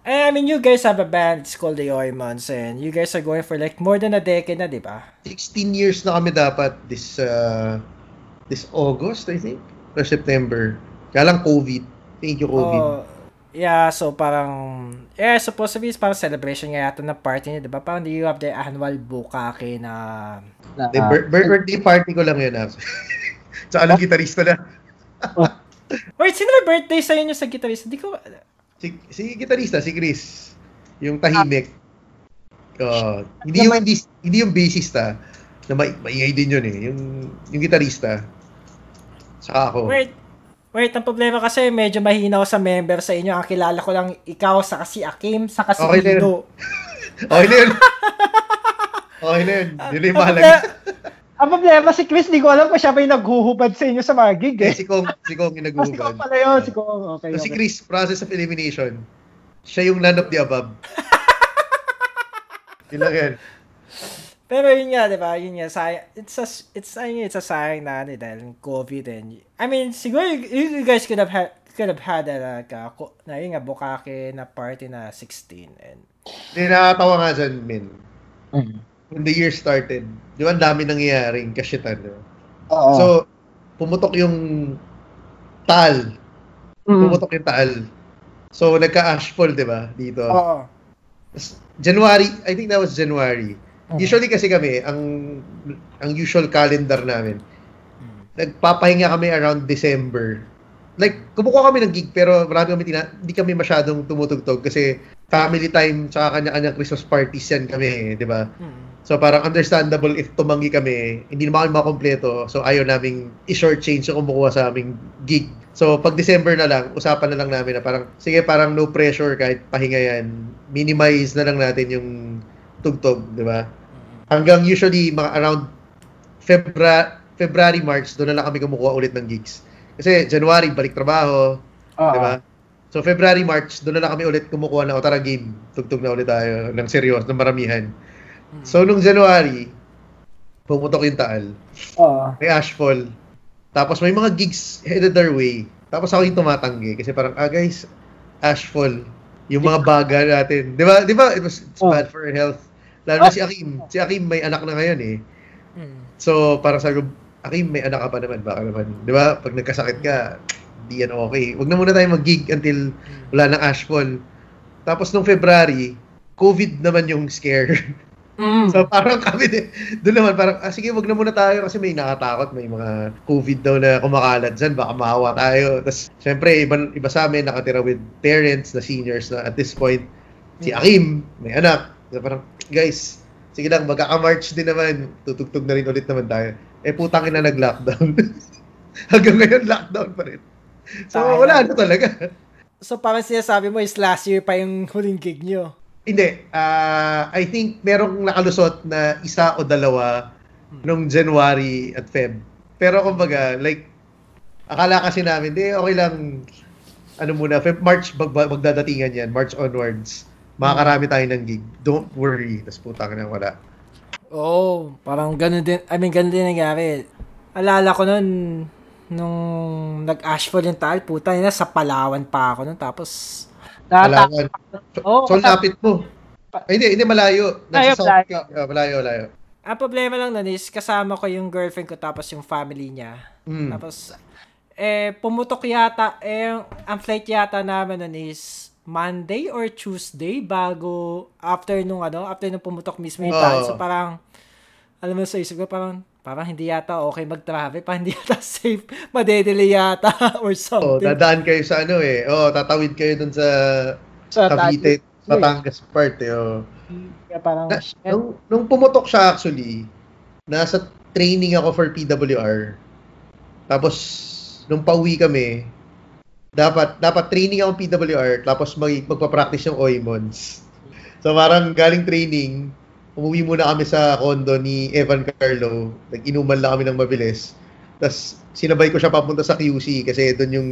Eh, I mean, you guys have a band, it's called the Oymans, and you guys are going for like more than a decade na, di ba? 16 years na kami dapat this uh, this August, I think, or September. Kaya lang COVID. Thank you, COVID. Oh, yeah, so parang, yeah, supposed to be parang celebration nga yata ng party niya, di ba? Parang you have the annual bukake na, Na, The bir- bir- birthday party ko lang yun. ah. Sa alam gitarista na. wait, sino may birthday sa inyo sa guitarist? Hindi ko, Si, si gitarista, si Chris. Yung tahimik. Uh, hindi yung hindi, hindi yung bassista na ma- maingay din yun eh. Yung, yung gitarista. Saka ako. wait, wait, ang problema kasi medyo mahina ako sa member sa inyo. Ang kilala ko lang ikaw, sa si Akim, sa si Okay. Ino. Okay na yun. okay na yun. Yun yung Ang mahalaga. problema- Ang problema si Chris, di ko alam kung siya ba yung naghuhubad sa inyo sa mga gig eh. si Kong, si Kong yung Ah, si Kong pala yun, si Kong. Okay, So, si okay. Chris, process of elimination. Siya yung none of the above. yun lang yan. Pero yun nga, di ba? Yun nga, sayang. It's a, it's, I mean, it's a sayang na, ano, dahil COVID and, I mean, siguro you, you guys could have had, could have had a, like, a, ko- na yun nga, bukake na party na 16 and, Hindi, nakakatawa nga dyan, Min. Mm. When the year started, di ba ang dami nangyayaring kasyitan. No? Oo. So, pumutok yung taal. Mm. Pumutok yung taal. So, nagka-ashfall, di ba, dito. oo. January, I think that was January. Usually kasi kami, ang ang usual calendar namin, nagpapahinga kami around December. Like, kumukuha kami ng gig pero marami kami tina- hindi kami masyadong tumutugtog kasi family time tsaka kanya-kanyang Christmas parties yan kami, eh, di ba? Mm. So parang understandable if tumanggi kami, hindi naman kami makompleto. So ayaw naming i-shortchange yung kumukuha sa aming gig. So pag December na lang, usapan na lang namin na parang, sige parang no pressure kahit pahinga yan. Minimize na lang natin yung tugtog, di ba? Hanggang usually mga around February, February, March, doon na lang kami kumukuha ulit ng gigs. Kasi January, balik trabaho, Oo. di ba? So February, March, doon na lang kami ulit kumukuha ng o tara game. Tugtog na ulit tayo ng seryoso, ng maramihan. So nung January, pumutok yung taal. Oo. May ashfall. Tapos may mga gigs headed our way. Tapos ako yung tumatanggi kasi parang, ah guys, ashfall. yung mga baga natin. Di ba? Di ba? It was, it's Oh. bad for health. Lalo na si Akim. Si Akim may anak na ngayon eh. Mm. So, para sa Akim, may anak ka pa naman. Baka naman. Di ba? Pag nagkasakit ka, di yan okay. Huwag na muna tayo mag-gig until wala nang ashfall. Tapos nung February, COVID naman yung scare. Mm. So parang kami din, doon naman parang, ah, sige wag na muna tayo kasi may nakatakot, may mga COVID daw na kumakalat dyan, baka mahawa tayo. Tapos syempre, iba, iba sa amin, nakatira with parents na seniors na at this point, si Akim, may anak. So parang, guys, sige lang, magkaka-march din naman, tutugtog na rin ulit naman tayo. Eh putang ina nag-lockdown. Hanggang ngayon, lockdown pa rin. So Tayo. wala na talaga. So parang sinasabi mo is last year pa yung huling gig nyo. Hindi. ah I think merong nakalusot na isa o dalawa nung January at Feb. Pero kumbaga, like, akala kasi namin, di, okay lang, ano muna, Feb, March, mag- magdadatingan yan, March onwards. Makakarami tayo ng gig. Don't worry. Tapos putang na wala. Oo, oh, parang ganun din, I mean, ganun din nangyari. Alala ko nun, nung nag-ashfall yung tal, puta na, sa Palawan pa ako nun, tapos, Kailangan. So, Oo, so lapit mo. Ay, hindi, hindi, malayo. Malayo, Nasa South malayo. ka. Ah, malayo, malayo. ang problema lang nun is, kasama ko yung girlfriend ko, tapos yung family niya. Mm. Tapos, eh, pumutok yata, eh, ang flight yata namin nun is, Monday or Tuesday bago after nung ano, after nung pumutok mismo yung. Oo. So parang alam mo sa isip ko parang parang hindi yata okay mag-travel, parang hindi yata safe, madedelay yata or Oh, something. dadaan kayo sa ano eh. Oh, tatawid kayo dun sa sa Cavite. Batangas part eh. Oh. Kaya parang, Na, nung, nung pumutok siya actually, nasa training ako for PWR. Tapos, nung pauwi kami, dapat dapat training ako PWR, tapos mag, magpa-practice yung Oymons. So parang galing training, umuwi muna kami sa condo ni Evan Carlo. Nag-inuman lang kami ng mabilis. Tapos sinabay ko siya papunta sa QC kasi doon yung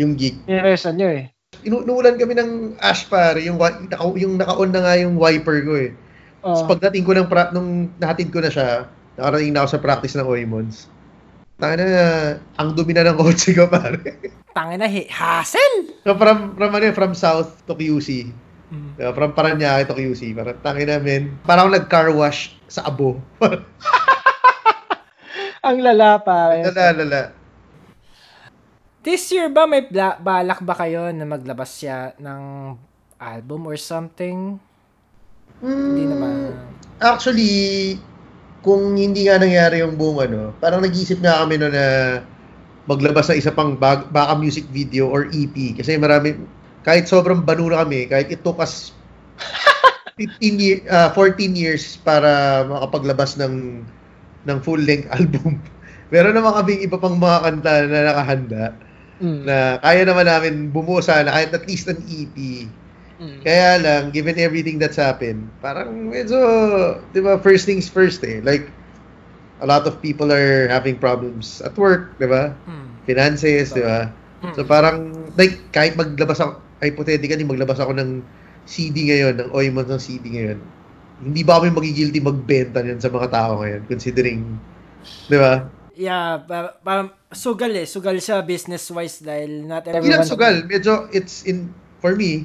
yung gig. Interesan nyo eh. Inuulan kami ng ash pare, yung naka, yung naka-on na nga yung wiper ko eh. Oo. Tapos pagdating ko ng pra- nung nahatid ko na siya, nakarating na ako sa practice ng Oymons. Tanga na, ang dumi na ng kotse ko pare. Tangin na, hi- hassle! so from, from, ano, from south to QC. Mm. Uh, from Paranaque to QC. Parang tangin namin. Parang nag-car wash sa abo. Ang lala pa. lala, lala. This year ba may bla- balak ba kayo na maglabas siya ng album or something? Hindi Hmm, naman. Actually, kung hindi nga nangyari yung buong ano, parang nag-iisip nga kami no na maglabas ng isa pang bag, baka music video or EP. Kasi marami, kahit sobrang banu na kami, kahit it took us 15 year, ah, 14 years para makapaglabas ng ng full-length album. Meron naman kaming iba pang mga kanta na nakahanda Mm. na kaya naman namin bumuo sana kahit at least an EP. Mm. Kaya lang, given everything that's happened, parang medyo, di ba, first things first eh. Like, a lot of people are having problems at work, di ba? Hmm. Finances, di ba? So parang, like, kahit maglabas ako, hypothetically, maglabas ako ng CD ngayon, ng Oymon ng CD ngayon, hindi ba kami magigilty magbenta niyan sa mga tao ngayon, considering, di ba? Yeah, pa- parang sugal eh. Sugal siya business-wise dahil not Hindi lang everyone... sugal, medyo, it's in, for me,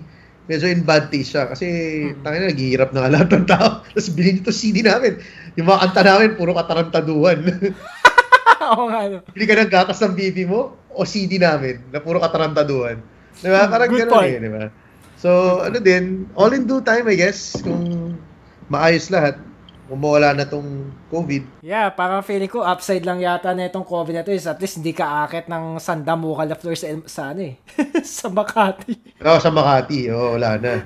medyo in bad taste siya. Kasi, Hmm. tangin na, naghihirap na lahat ng tao. Tapos bilhin nito CD namin. Yung mga kanta namin, puro katarantaduhan. Oo nga, no. Bili ka ng gatas ng bibi mo, o CD namin, na puro katarantaduhan. Di ba? Parang Good point. eh, di ba? So, ano din, all in due time, I guess, kung maayos lahat, kung mawala na tong COVID. Yeah, parang feeling ko upside lang yata na itong COVID na to is at least hindi ka akit ng sandamukal na floor sa, sa ano eh. sa Makati. Oo, sa Makati, oo, wala na.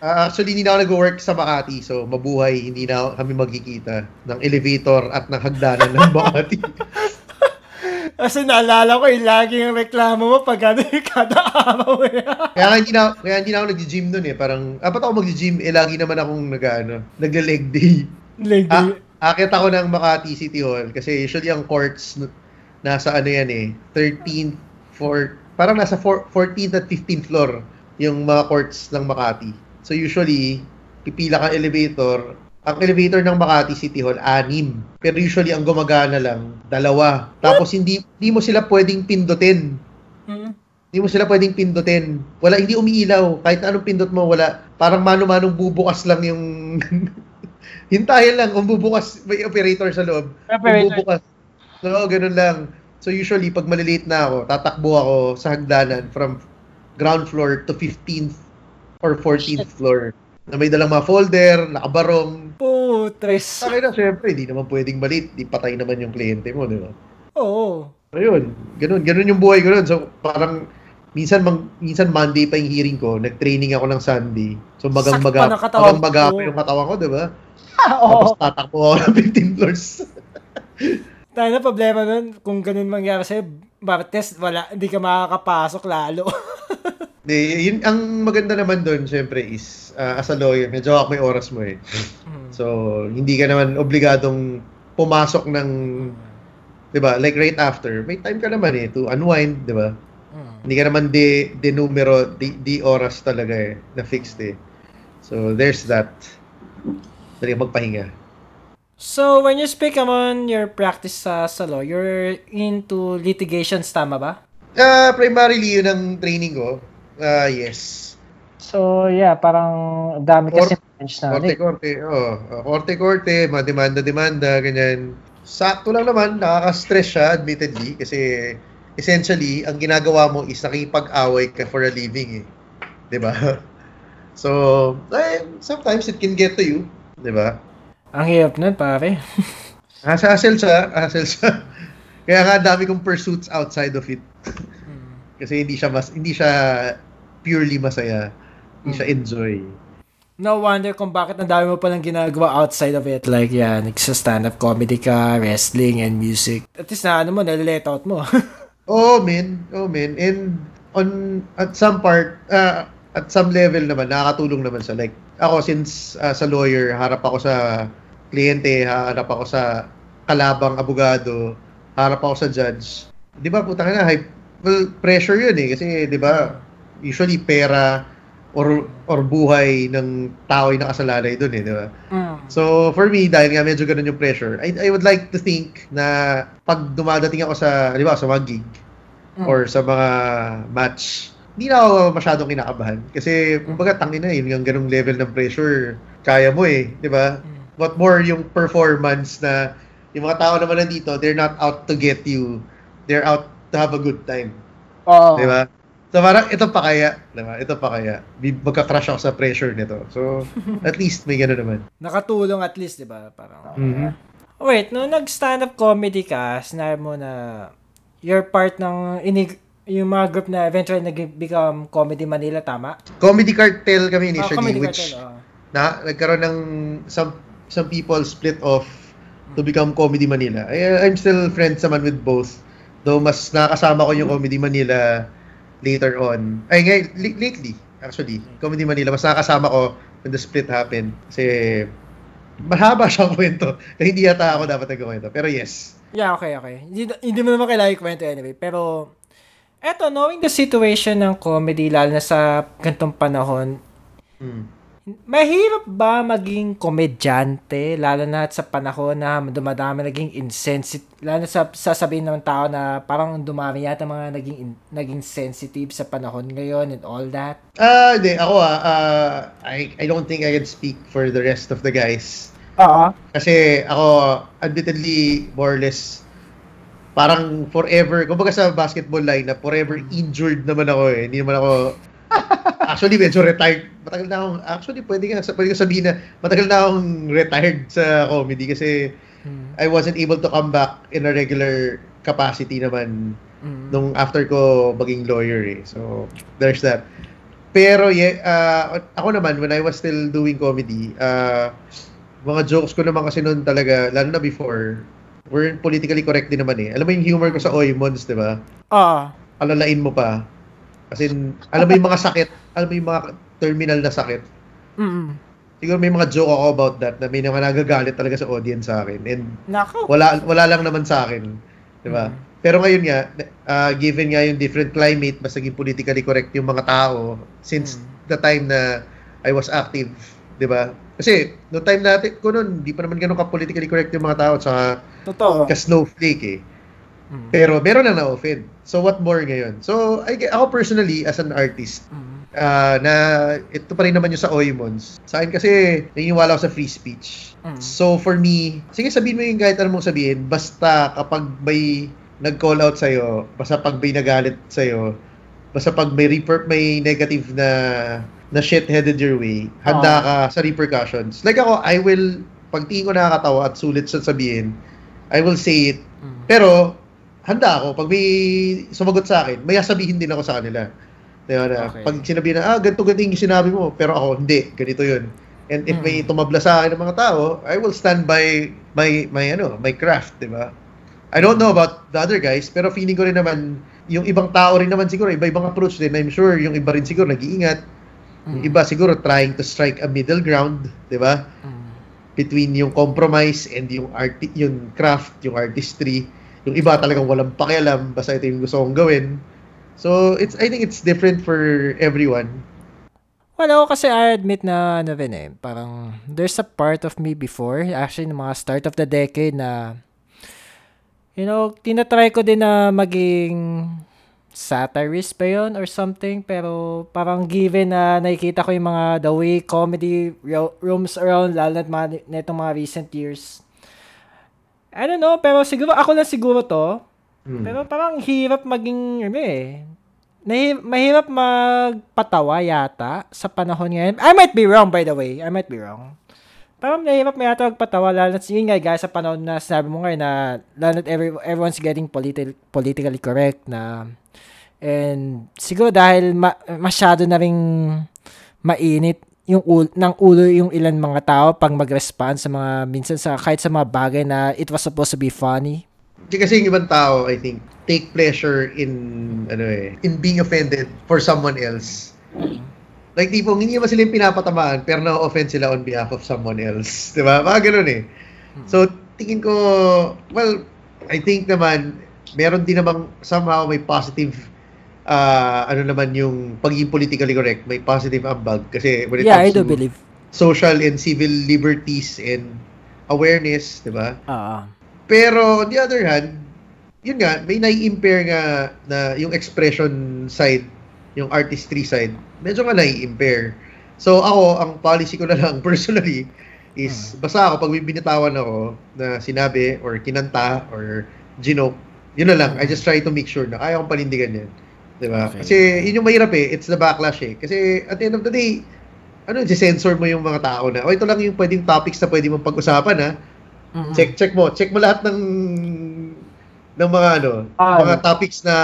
Ah, actually, hindi na ako nag-work sa Makati, so mabuhay, hindi na kami magkikita ng elevator at ng hagdanan ng Makati. Kasi naalala ko eh, lagi yung reklamo mo pag ano eh, kada araw eh. kaya hindi na, kaya hindi na ako nag-gym nun eh. Parang, apat ako mag-gym, eh lagi naman akong nag, ano, nagla-leg day. Lady. Ah, akit ako ng Makati City Hall kasi usually ang courts nasa ano yan eh, 13th, for, parang nasa four- 14th at 15th floor yung mga courts ng Makati. So usually, pipila ka elevator, ang elevator ng Makati City Hall, anim. Pero usually, ang gumagana lang, dalawa. Tapos, hindi, hindi mo sila pwedeng pindutin. Hmm. Hindi mo sila pwedeng pindutin. Wala, hindi umiilaw. Kahit anong pindot mo, wala. Parang mano-manong bubukas lang yung... Hintayin lang kung bubukas, may operator sa loob. Kung Operator. bubukas. So, ganun lang. So, usually, pag malilate na ako, tatakbo ako sa hagdanan from ground floor to 15th or 14th floor. Na may dalang mga folder, nakabarong. Putres. Sa akin na, syempre, hindi naman pwedeng malit. Di patay naman yung kliyente mo, di ba? Oo. Ayun, ganun, ganun yung buhay ko nun. So, parang, minsan, mang, minsan Monday pa yung hearing ko, nag-training ako ng Sunday. So, magang maga, magang maga ko. yung katawan ko, di ba? Oo. Tapos tatakbo ako ng 15 floors. Tayo na problema nun, kung ganun mangyari sa'yo, Martes, wala, hindi ka makakapasok lalo. Di, yun, ang maganda naman doon, syempre, is, uh, as a lawyer, medyo hawak may oras mo eh. Hmm. So, hindi ka naman obligadong pumasok ng, di ba, like right after, may time ka naman eh, to unwind, di ba? Hmm. Hindi ka naman di, di numero, di, di oras talaga eh, na fixed eh. So, there's that. Dali magpahinga. So, when you speak on your practice sa, sa law, you're into litigations, tama ba? Ah, primarily yun ang training ko. Ah, yes. So, yeah, parang ang dami kasi bench na. Korte-korte, oh. Ah, Korte-korte, mga demanda-demanda, ganyan. Sakto lang naman, nakaka-stress siya, admittedly, kasi essentially, ang ginagawa mo is nakipag-away ka for a living, eh. 'Di ba? So, eh, sometimes it can get to you, 'di ba? Ang hirap nun, pare. Hassle siya, hassle siya. Kaya nga dami kong pursuits outside of it. Kasi hindi siya mas hindi siya purely masaya. Hindi siya enjoy. No wonder kung bakit ang dami mo palang ginagawa outside of it. Like, yeah, nagsa-stand-up comedy ka, wrestling, and music. At least na ano mo, nalilet out mo. Oh, man. Oh, man. And on at some part, uh, at some level naman, nakakatulong naman siya. Like, ako, since uh, sa lawyer, harap ako sa kliyente, harap ako sa kalabang abogado, harap ako sa judge. Di ba, puta ka na, high, well, pressure yun eh. Kasi, di ba, usually pera or or buhay ng tao ay nakasalalay doon eh, di ba? Mm. So, for me, dahil nga medyo ganun yung pressure, I, I would like to think na pag dumadating ako sa, di ba, sa mga gig or sa mga match, hindi na ako masyadong kinakabahan. Kasi, kumbaga, tangin na, yun yung ganung level ng pressure, kaya mo eh, di ba? What more yung performance na yung mga tao naman nandito, they're not out to get you. They're out to have a good time. Oo. Di ba? So parang ito pa kaya, di ba? Ito pa kaya. Magka-crush ako sa pressure nito. So, at least may gano'n naman. Nakatulong at least, di ba? Parang, Mhm. Wait, nung nag-stand-up comedy ka, sinabi mo na you're part ng, inig, yung mga group na eventually nag-become Comedy Manila, tama? Comedy Cartel kami Ah, initially, Comedy which Cartel, oh. na, nagkaroon ng some some people split off to become Comedy Manila. I, I'm still friends naman with both. Though mas nakakasama ko yung Comedy Manila later on. Ay, ngay, lately, actually. Comedy Manila, mas nakakasama ko when the split happened. Kasi mahaba siyang kwento. Na hindi yata ako dapat nagkwento. Pero yes. Yeah, okay, okay. Hindi, hindi mo naman kailangan ikwento anyway. Pero, eto, knowing the situation ng comedy, lalo na sa gantong panahon, Hmm. mahirap ba maging komedyante, lalo na sa panahon na dumadami naging insensitive, lalo na sa sasabihin ng tao na parang dumami yata mga naging, in- naging sensitive sa panahon ngayon and all that. Ah, hindi. Ako ah, ah, I, I don't think I can speak for the rest of the guys. Oo. Kasi ako, admittedly, more or less, parang forever, kumbaga sa basketball line, na forever injured naman ako eh. Hindi naman ako, actually, medyo retired. Matagal na akong, actually, pwede nga, pwede ko sabihin na, matagal na akong retired sa comedy kasi I wasn't able to come back in a regular capacity naman Mm. nung after ko maging lawyer eh. So, there's that. Pero, yeah, uh, ako naman, when I was still doing comedy, uh, mga jokes ko naman kasi noon talaga, lalo na before, we're politically correct din naman eh. Alam mo yung humor ko sa Oymons, di ba? Ah, Alalain mo pa. Kasi, alam mo yung mga sakit, alam mo yung mga terminal na sakit. mm Siguro may mga joke ako about that na may mga nagagalit talaga sa audience sa akin. And Nako. wala wala lang naman sa akin, 'di ba? Pero ngayon nga, uh, given nga yung different climate, mas naging politically correct yung mga tao since the time na I was active, 'di ba? Kasi no time natin ko noon, hindi pa naman ganun ka politically correct yung mga tao at saka Totoo. ka snowflake eh. Mm. Pero meron na na-offend. So what more ngayon? So I, ako personally as an artist, Mm. ah, na ito pa rin naman yung sa Oymons. Sa akin kasi naniniwala ako sa free speech. Mm. So for me, sige sabihin mo yung kahit ano mong sabihin, basta kapag may nag-call out sa'yo, basta pag may nagalit sa'yo, basta pag may reper may negative na na shit headed your way, handa ka sa repercussions. Like ako, I will, pag tingin ko nakakatawa at sulit sa sabihin, I will say it. Mm. Pero, handa ako. Pag may sumagot sa akin, may sabihin din ako sa kanila. Diba na, Okay. pag sinabi na, ah, ganito ganito yung sinabi mo, pero ako, hindi, ganito yun. And if may Mm. tumabla sa akin ng mga tao, I will stand by my, my, ano, my craft, di ba? I don't know about the other guys, pero feeling ko rin naman, yung ibang tao rin naman siguro, iba-ibang approach din. I'm sure yung iba rin siguro nag-iingat. Yung Mm. iba siguro trying to strike a middle ground, di ba? Mm. between yung compromise and yung art yung craft, yung artistry. Yung iba talagang walang pakialam, basta ito yung gusto kong gawin. So, it's I think it's different for everyone. Well, ako kasi I admit na ano rin eh, parang there's a part of me before, actually, ng mga start of the decade na, you know, tinatry ko din na maging satirist ba yun or something, pero parang given na nakikita ko yung mga the way comedy ro- roams around, lalo na mga, netong mga recent years. I don't know, pero siguro, ako lang siguro to, Hmm. pero parang hirap maging, ano eh, nahi- mahirap magpatawa yata sa panahon ngayon. I might be wrong, by the way. I might be wrong. Parang nahirap may yata magpatawa, lalo na yun nga, guys, sa panahon na sinabi mo ngayon na, lalo every, everyone's getting politi- politically correct na, and siguro dahil ma- masyado na ring mainit yung ul- ng ulo yung ilan mga tao pag mag-respond sa mga minsan sa kahit sa mga bagay na it was supposed to be funny. Kasi yung ibang tao, I think, take pleasure in ano eh, in being offended for someone else. Like, tipong hindi naman sila yung pinapatamaan, pero na-offend sila on behalf of someone else. Di ba? Mga ganun eh. So, tingin ko, well, I think naman, meron din namang somehow may positive ah ano naman yung pagiging politically correct, may positive ambag. Kasi when it Yeah, I comes do to believe. social and civil liberties and awareness, di ba? Ah. Pero on the other hand, yun nga, may nai-impair nga na yung expression side, yung artistry side, medyo nga nai-impair. So ako, ang policy ko na lang personally is, basta ako, pag binitawan ako na sinabi or kinanta or ginoke, yun na lang. I just try to make sure na kaya kong panindigan yan. Diba? Okay. Kasi yun yung mahirap eh. It's the backlash eh. Kasi at the end of the day, ano, sensor mo yung mga tao na, o ito lang yung pwedeng topics na pwede mong pag-usapan ha. Mm-mm. Check check mo, check mo lahat ng ng mga ano, Ah, mga topics na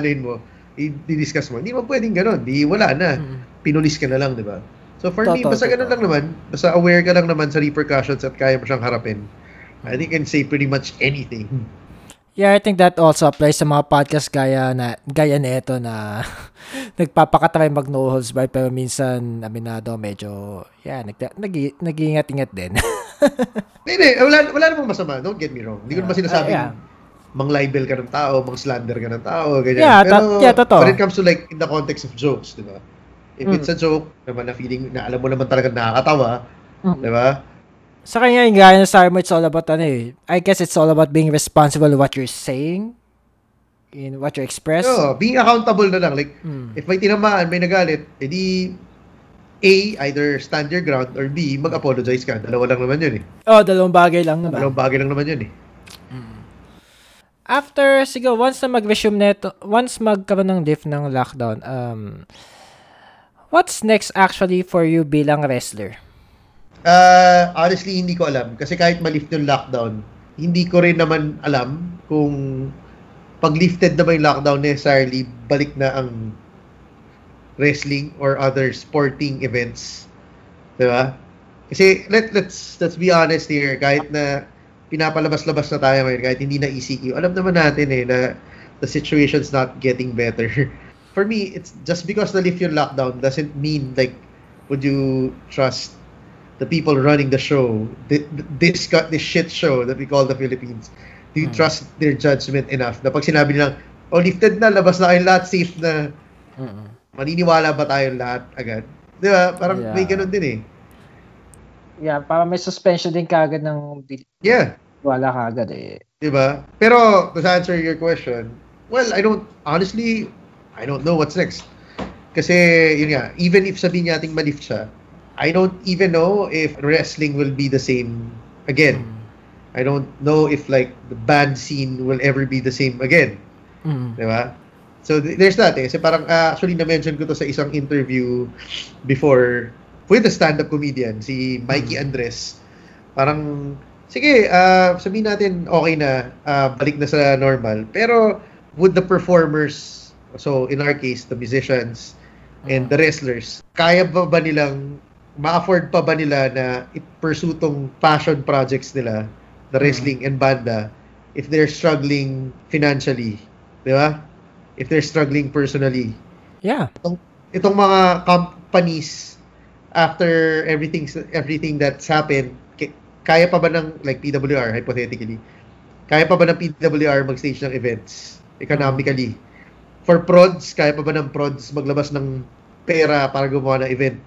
ano yun mo, i-discuss mo. Hindi mo pwedeng gano'n. Di wala na. Pinulis ka na lang, di ba? So for me, Totoo, basta ganun lang naman, basta aware ka lang naman sa repercussions at kaya mo siyang harapin. I think I can say pretty much anything. Yeah, I think that also applies sa mga podcast gaya na gaya nito na nagpapakatry mag no holds barred pero minsan aminado medyo yeah, nag nag nag-iingat-ingat din. Hindi, wala, wala namang masama. Don't get me wrong. Hindi ko naman sinasabing Yeah. Mang-libel ka ng tao, mang-slander ka ng tao, ganyan. Yeah, Pero ta- yeah, totoo. when it comes to like, in the context of jokes, di ba? If Mm. it's a joke, naman na feeling, na alam mo naman talaga nakakatawa, Mm. di ba? sa kanya yung gaya ng sabi mo, it's all about ano eh. I guess it's all about being responsible with what you're saying in what you express. So, being accountable na lang. Like, Mm. if may tinamaan, may nagalit, edi A, either stand your ground, or B, mag-apologize ka. Dalawa lang naman yun eh. Oh, dalawang bagay lang naman. Dalawang bagay lang naman yun eh. After, siguro, once na mag-resume neto, once magkaroon ng lift ng lockdown, um, what's next actually for you bilang wrestler? Uh, honestly, hindi ko alam. Kasi kahit ma-lift yung lockdown, hindi ko rin naman alam kung pag lifted na ba yung lockdown necessarily, balik na ang wrestling or other sporting events. Diba? Kasi let, let's let's be honest here, kahit na pinapalabas-labas na tayo ngayon, kahit hindi na ECQ, alam naman natin eh na the situation's not getting better. For me, it's just because na lift yung lockdown doesn't mean like would you trust the people running the show, thi- this got this shit show that we call the Philippines. Do you Hmm. trust their judgment enough? Na pag sinabi nilang, oh, lifted na, labas na kayong lahat, safe na, maniniwala ba tayong lahat agad? Di ba? Parang Yeah. may ganun din eh. Yeah, para may suspension din kagad ng Yeah. Wala ka agad eh. Diba? Pero, to answer your question, well, I don't, honestly, I don't know what's next. Kasi, yun nga, even if sabihin natin malift siya, I don't even know if wrestling will be the same again. I don't know if like the band scene will ever be the same again. Mm. Di ba? So, th- there's that eh. Kasi parang, ah, actually, na-mention ko to sa isang interview before with a stand-up comedian, si Mikey Andres. Parang, sige, ah, sabihin natin, okay na, ah, balik na sa normal. Pero, would the performers, so in our case, the musicians and the wrestlers, kaya ba ba nilang, ma-afford pa ba nila na i-pursue tong passion projects nila, the wrestling and banda, if they're struggling financially, di ba? If they're struggling personally. Yeah. Itong mga companies, after everything everything that's happened, kaya pa ba ng, like PWR, hypothetically, kaya pa ba ng PWR mag-stage ng events, economically? For prods, kaya pa ba ng prods maglabas ng pera para gumawa ng event?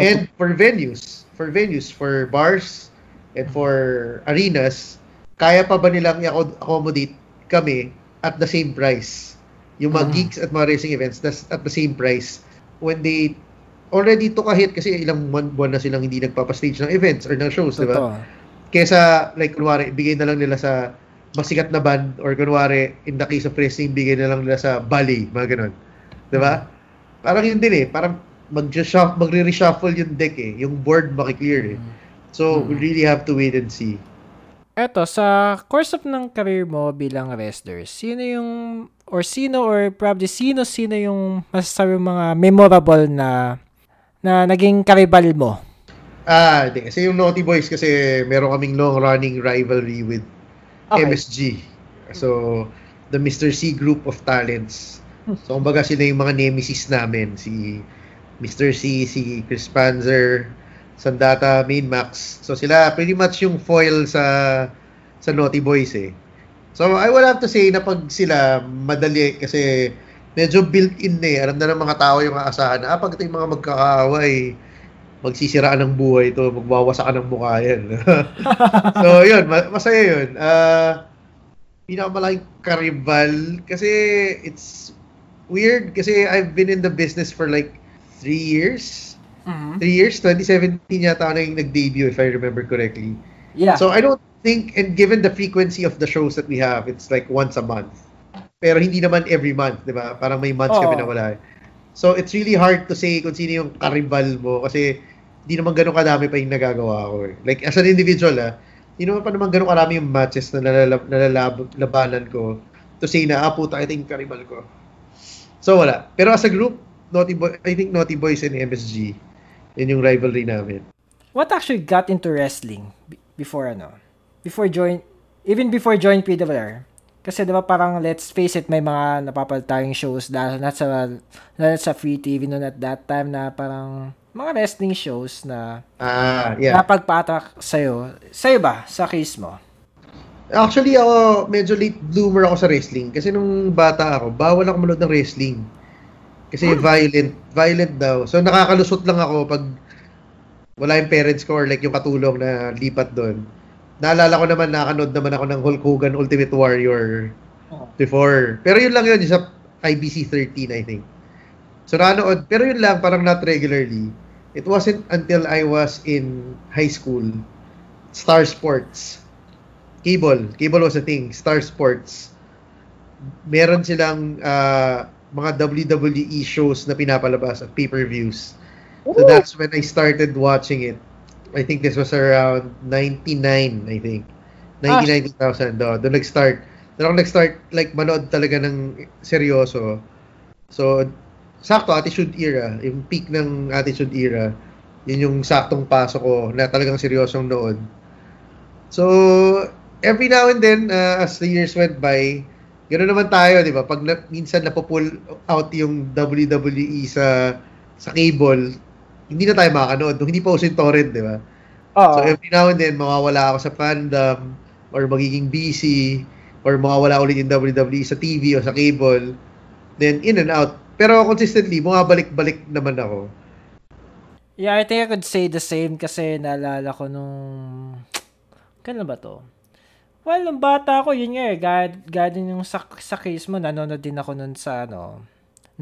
And for venues, for venues, for bars, and for arenas, kaya pa ba nilang i-accommodate kami at the same price? Yung mga Mm. gigs at mga racing events, that's at the same price. When they already took a hit kasi ilang buwan na silang hindi nagpapastage ng events or ng shows, di ba? Kesa, like, kunwari, bigay na lang nila sa masikat na band or kunwari, in the case of wrestling, bigay na lang nila sa ballet, mga ganun. Di ba? Parang yun din eh. Parang mag-shuffle, magre-reshuffle yung deck eh. Yung board makiklear eh. So, we really have to wait and see. Eto, sa course of ng career mo bilang wrestler, sino yung, or sino, or probably sino, sino yung masasabi mga memorable na, na naging karibal mo? Ah, hindi. Kasi yung Naughty Boys kasi meron kaming long-running rivalry with Okay. MSG. So, the Mr. C group of talents. So, kumbaga sila yung mga nemesis namin. Si Mr. C, si Chris Panzer, Sandata, Main Max. So, sila pretty much yung foil sa sa Naughty Boys eh. So, I would have to say na pag sila madali kasi medyo built-in na eh. Alam na ng mga tao yung aasahan na, ah, pag ito yung mga magkakaaway, magsisiraan ng buhay ito, magwawasakan ng mukha yan. so, yun, ma- masaya yun. Uh, pinakamalaking karibal kasi it's weird kasi I've been in the business for like three years. Three years? 2017 yata ako naging nag-debut if I remember correctly. Yeah. So I don't think, and given the frequency of the shows that we have, it's like once a month. Pero hindi naman every month, di ba? Parang may months kami Oo. na wala. So it's really hard to say kung sino yung karibal mo kasi hindi naman ganun kadami pa yung nagagawa ko. Eh. Like as an individual, ah, hindi naman pa naman ganun karami yung matches na nalalab, nalalabanan ko to say na, ah, puta, ito yung karibal ko. So wala. Pero as a group, Naughty Boy, I think Naughty Boys and MSG, yun yung rivalry namin. What actually got into wrestling before ano? Before join, even before join PWR? Kasi 'di ba parang let's face it may mga napapal tayong shows dahil not sa not sa free TV noon at that time na parang mga wrestling shows na Ah, yeah. napagpatak sa'yo. Sa'yo ba? Sa case mo? Actually, ako, medyo late bloomer ako sa wrestling. Kasi nung bata ako, bawal ako manood ng wrestling. Kasi violent. Violent daw. So, nakakalusot lang ako pag wala yung parents ko or like yung katulong na lipat doon. Naalala ko naman, nakanood naman ako ng Hulk Hogan Ultimate Warrior Oh. before. Pero yun lang yun, sa IBC 13, I think. So, nakanood. Pero yun lang, parang not regularly. It wasn't until I was in high school, Star Sports, Cable. Cable was a thing. Star Sports. Meron silang ah, mga WWE shows na pinapalabas at pay-per-views. So that's when I started watching it. I think this was around 99, I think. 99, 2000. Do, doon nag-start. Doon ako nag-start, like, manood talaga ng seryoso. So, sakto, Attitude Era. Yung peak ng Attitude Era. Yun yung saktong pasok ko na talagang seryosong nood. So, every now and then, uh, as the years went by, ganoon naman tayo, di ba? Pag na, minsan napupull out yung WWE sa sa cable, hindi na tayo makakanood. Nung hindi pa uso yung torrent, di ba? Oo. So, every now and then, mawawala ako sa fandom or magiging busy or mawawala ulit yung WWE sa TV o sa cable. Then, in and out. Pero consistently, bumabalik-balik naman ako. Yeah, I think I could say the same kasi naalala ko nung... Kailan ba to? Well, nung bata ako, yun nga eh, gaya din yung sa, sa case mo, nanonood din ako nun sa, ano,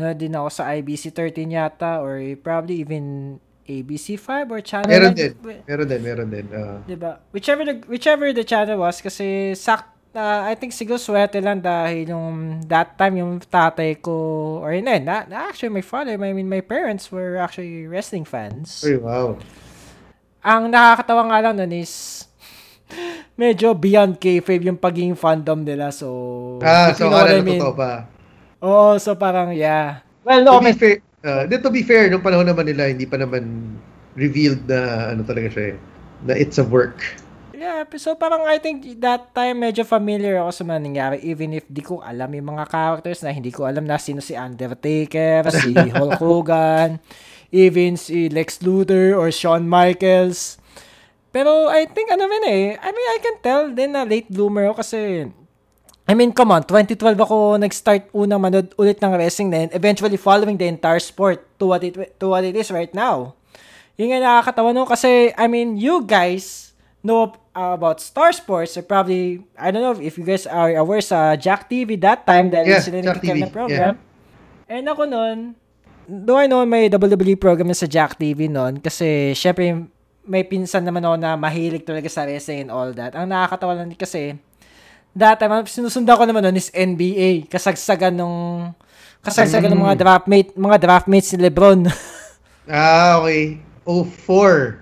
nanonood din ako sa IBC 13 yata, or probably even ABC 5 or channel. Meron 9, din. Meron din, meron din. ah. Diba? Whichever the, whichever the channel was, kasi sak, ah, I think siguro swerte lang dahil yung that time yung tatay ko, or yun eh, na, na- actually my father, I mean my parents were actually wrestling fans. Uy, wow. Ang nakakatawa nga lang nun is, medyo beyond kayfabe yung pagiging fandom nila. So, Ah, so akala I na mean. totoo pa. Oo, so parang, yeah. Well, To no, be comment. fair, uh, to be fair, nung panahon naman nila, hindi pa naman revealed na ano talaga siya eh, na it's a work. Yeah, so parang I think that time medyo familiar ako sa mga nangyari even if di ko alam yung mga characters na hindi ko alam na sino si Undertaker, si Hulk Hogan, even si Lex Luthor or Shawn Michaels. Pero I think ano rin eh, I mean I can tell din na late bloomer ako kasi I mean, come on, 2012 ako nag-start unang manood ulit ng wrestling then eventually following the entire sport to what it to what it is right now. Yun nga nakakatawa no kasi I mean, you guys know about Star Sports or probably I don't know if you guys are aware sa Jack TV that time dahil Yeah, sila Jack nagkakaroon ng program. And ako nun, do I know may WWE program na sa Jack TV nun kasi syempre may pinsan naman ako na mahilig talaga sa wrestling and all that. Ang nakakatawa lang kasi that time, ang sinusundan ko naman nun is NBA. Kasagsagan nung kasagsagan ng mga draftmate, mga draftmates ni LeBron. Ah, okay. 04.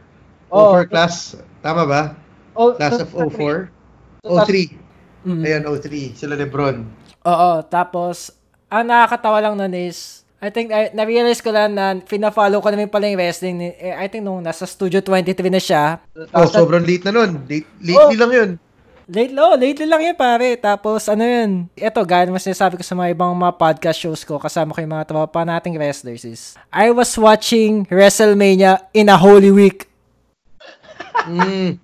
Oh. 04 class. Tama ba? Oh, Class of 04? 03. Ayan, 03. Sila Lebron. Oo, tapos ang nakakatawa lang nun is I think I, na-realize ko lang na fina-follow ko naman pala yung wrestling. ni- eh, I think nung nasa Studio 23 na siya. Oh, sobrang late na nun. Late, lately lang yun. Late, oh, lately lang yun pare. Tapos ano yun. Ito, gaya naman sinasabi ko sa mga ibang mga podcast shows ko, kasama ko yung mga tropa nating wrestlers is, I was watching WrestleMania in a Holy Week. Mm.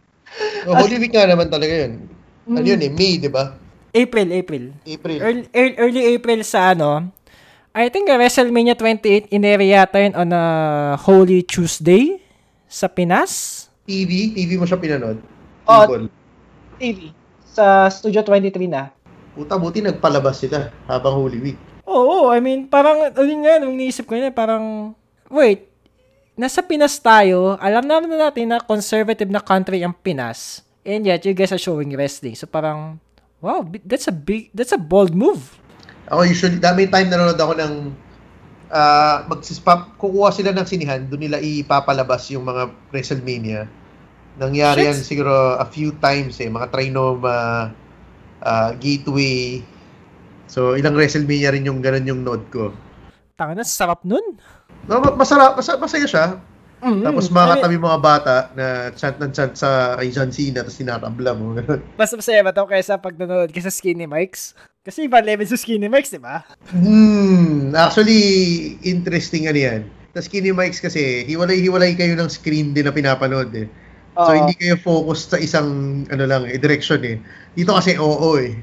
Oh, Holy Week nga naman talaga yun. Ano yun eh? May, di ba? April, April. April. Early, early, early April sa ano, I think uh, WrestleMania 28 inere yata yun on a Holy Tuesday sa Pinas. TV? TV mo siya pinanood? Oh. People. TV. Sa Studio 23 na. Puta, buti nagpalabas sila habang Holy Week. Oo, I mean, parang, ayun nga, nung iniisip ko yun, parang, wait, nasa Pinas tayo, alam naman na natin na conservative na country ang Pinas, and yet you guys are showing wrestling. So parang, wow, bi- that's a big, that's a bold move. Ako usually, dami time nanonood ako ng ah magsispap, kukuha sila ng sinihan, doon nila ipapalabas yung mga WrestleMania. Nangyari yan Shit. siguro a few times eh, mga Trinoma, ah, Gateway. So, ilang WrestleMania rin yung ganun yung node ko. Tanga na, sarap nun. No, ma- masarap, mas- masaya siya. Mm, Tapos I mga bata na chant ng chant sa kay John Cena tapos tinatabla mo. Mas masaya ba ito kaysa pag nanonood ka sa Skinny Mikes? Kasi iba level sa Skinny Mikes, di ba? Hmm, actually, interesting ano yan. Tapos Skinny Mics kasi, hiwalay-hiwalay kayo ng screen din na pinapanood eh. So, hindi kayo focused sa isang, ano lang eh, direction eh. Dito kasi oo eh.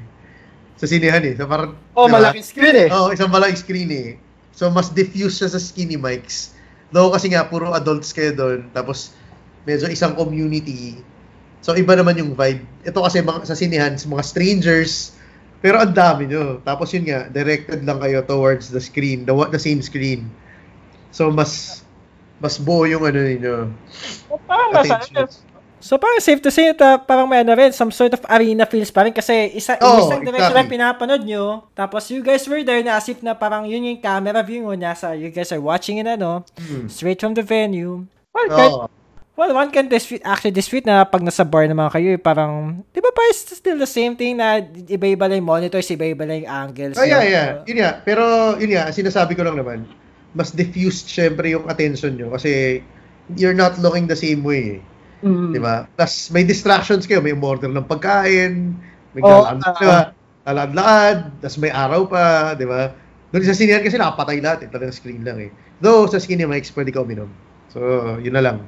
Sa sinehan eh. So, parang, Oh, diba? malaking screen eh. Oo, isang malaking screen eh. So, mas diffuse siya sa Skinny Mics. Though kasi nga, puro adults kayo doon. Tapos, medyo isang community. So, iba naman yung vibe. Ito kasi mga, sa sinehan, mga strangers. Pero ang dami nyo. Tapos yun nga, directed lang kayo towards the screen, the, the same screen. So, mas mas buo yung ano ninyo. Parang nasa, attention. So parang safe to say na parang may ano rin, some sort of arena feels pa rin kasi isa, Oo, isang direction lang exactly. pinapanood nyo. Tapos you guys were there na as if na parang yun yung camera view mo nasa, you guys are watching it ano, Hmm. straight from the venue. well, kahit, Oo. Well, one can dispute, actually dispute na pag nasa bar naman kayo, eh, parang, di ba pa it's still the same thing na iba-iba lang yung monitors, iba-iba lang yung angles. Oh, yeah, yeah. Yun nga. Pero, yun nga, sinasabi ko lang naman, mas diffused syempre yung attention nyo kasi you're not looking the same way. eh. mm, Di ba? Plus, may distractions kayo. May order ng pagkain, may Oo, galaan, ah. di ba? Lalakad, tapos may araw pa, di ba? Doon sa sinihan kasi nakapatay lahat eh. Talagang screen lang eh. Though, sa skinny mics, pwede ka uminom. So, yun na lang.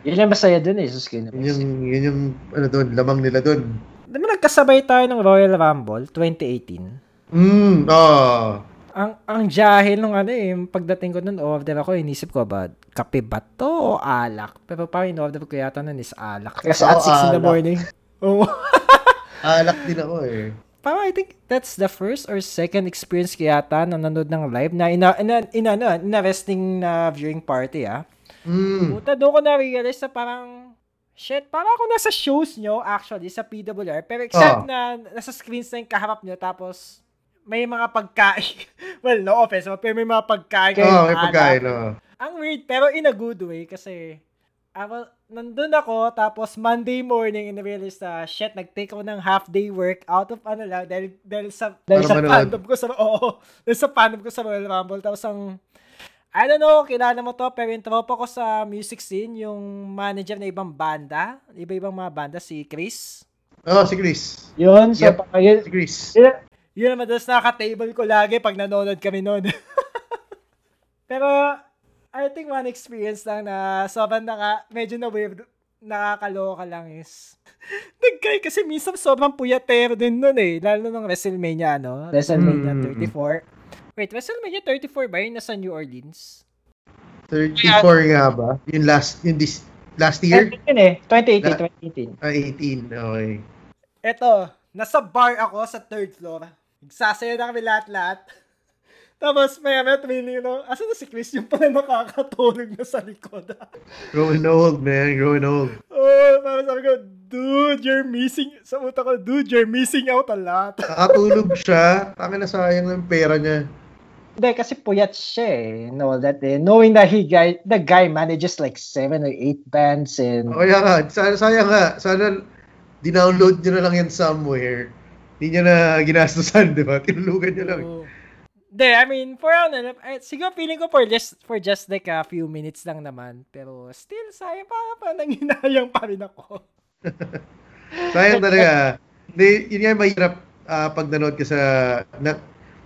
yun yung masaya dun eh, sa Skinny Yun yung, yun yung, ano doon, lamang nila doon. Di ba nagkasabay tayo ng Royal Rumble 2018? Mm, oh. Ang ang jahil nung ano eh, pagdating ko nun, order ako, inisip ko ba, kape ba to o alak? Pero parang in-order ko yata nun is alak. Kasi at 6 in the morning. Oo. Alak din ako eh. Parang I think that's the first or second experience ko yata na nanood ng live na ina, ina, ina, ina, ina wrestling na viewing party ah. Mm. Puta, doon ko na-realize na parang, shit, parang ako nasa shows nyo, actually, sa PWR. Pero except Oh. na nasa screens na yung kaharap nyo, tapos may mga pagkain. well, no offense, pero may mga pagkain. Oo, oh, may pagkain. Oh. Ang weird, pero in a good way, kasi, well, nandun ako, tapos Monday morning, in-realize na, shit, nag-take ako ng half-day work out of ano lang, dahil, dahil sa, dahil Para sa manood. fandom ko sa, oo, dahil sa fandom ko sa Royal Rumble, tapos ang, I don't know, kilala mo to, pero yung tropa ko sa music scene, yung manager na ibang banda, iba-ibang mga banda, si Chris. oh, si Chris. Yun, so, Yep. yun, Si Chris. yun, Yun naman, tapos naka-table ko lagi pag nanonood kami noon. pero, I think one experience lang na sobrang naka, medyo na weird, nakakaloka lang is, nagkay kasi minsan sobrang puyatero din nun eh, lalo nung WrestleMania, ano? WrestleMania Mm. 34. Wait, WrestleMania 34 ba yun nasa New Orleans? 34 nga ba? Yung last, yung this, last year? yun eh, 2018, Na- 2018. Ah, 18. Okay. Eto, nasa bar ako sa third floor. Nagsasaya na kami lahat-lahat. Tapos, maya maya tumingin no, asa na si Chris yung pala nakakatulog na sa likod. Growing old, man. Growing old. oh, parang sabi ko, dude, you're missing, sa utak ko, dude, you're missing out a lot. Nakatulog siya. Tangin na sayang ng pera niya. Hindi, kasi puyat siya eh. No, that eh. Knowing that he guy, the guy manages like seven or eight bands and O kaya nga, sana, sayang nga. Sana dinownload niyo na lang yan somewhere. Hindi niya na ginastusan, di ba? Tinulugan niya lang. Hindi, I mean, for ano, siguro feeling ko for just, for just like a few minutes lang naman. Pero still, sayang pa, pa, nanginayang pa rin ako. Sayang talaga. Hindi, yun nga yung mahirap ah, pag nanood ka sa na,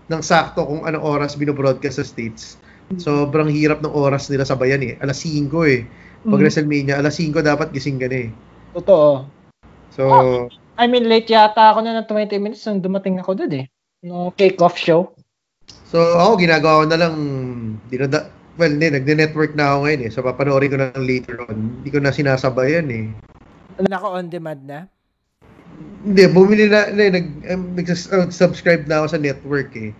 ng sakto kung anong oras binobroadcast sa States. Sobrang hirap ng oras nila sabayan eh. Alas 5 eh. Pag Mhm. WrestleMania, alas 5 dapat gising ka na eh. totoo. So, I mean, late yata ako na ng 20 minutes nung dumating ako doon eh. No kick-off show. so ako ginagawa ko na lang, di na da- well, hindi, nagne-network na ako ngayon eh. So, papanoorin ko na lang later on. Hindi ko na sinasabayan eh. Naka on demand na. Hindi, bumili na, hindi, nag, um, nag-subscribe na ako sa network eh,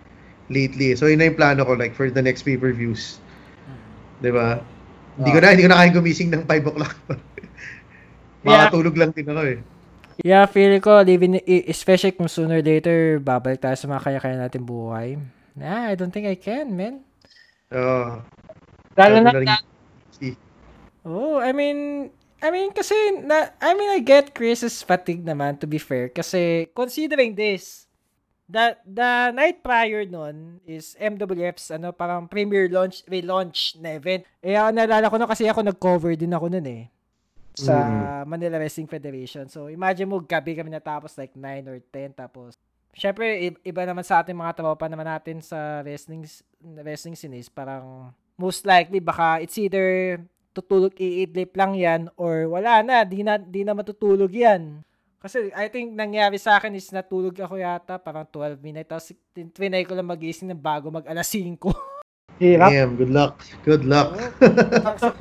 lately. So, yun na yung plano ko, like, for the next pay-per-views. Di ba? Hindi ko na, hindi ko na kaya gumising ng 5 o'clock. Yeah. Makatulog lang din ako eh. Yeah, feeling ko, living, especially kung sooner or later, babalik tayo sa mga kaya-kaya natin buhay. Nah, I don't think I can, man. Oo. Lalo na, na Oh, I mean, I mean, kasi, na, I mean, I get Chris's fatigue naman, to be fair. Kasi, considering this, the, the night prior nun is MWF's, ano, parang premiere launch, relaunch na event. Eh, ako naalala ko na kasi ako nag-cover din ako nun eh. Sa Manila Wrestling Federation. So, imagine mo, gabi kami natapos like 9 or 10, tapos, syempre, iba naman sa ating mga tropa naman natin sa wrestling, wrestling scene is parang, most likely, baka it's either tutulog iidlip lang yan or wala na, di na, di na matutulog yan. Kasi I think nangyari sa akin is natulog ako yata parang 12 minutes tapos trinay ko lang magising ng bago mag alas 5. hirap. Damn, good luck. Good luck.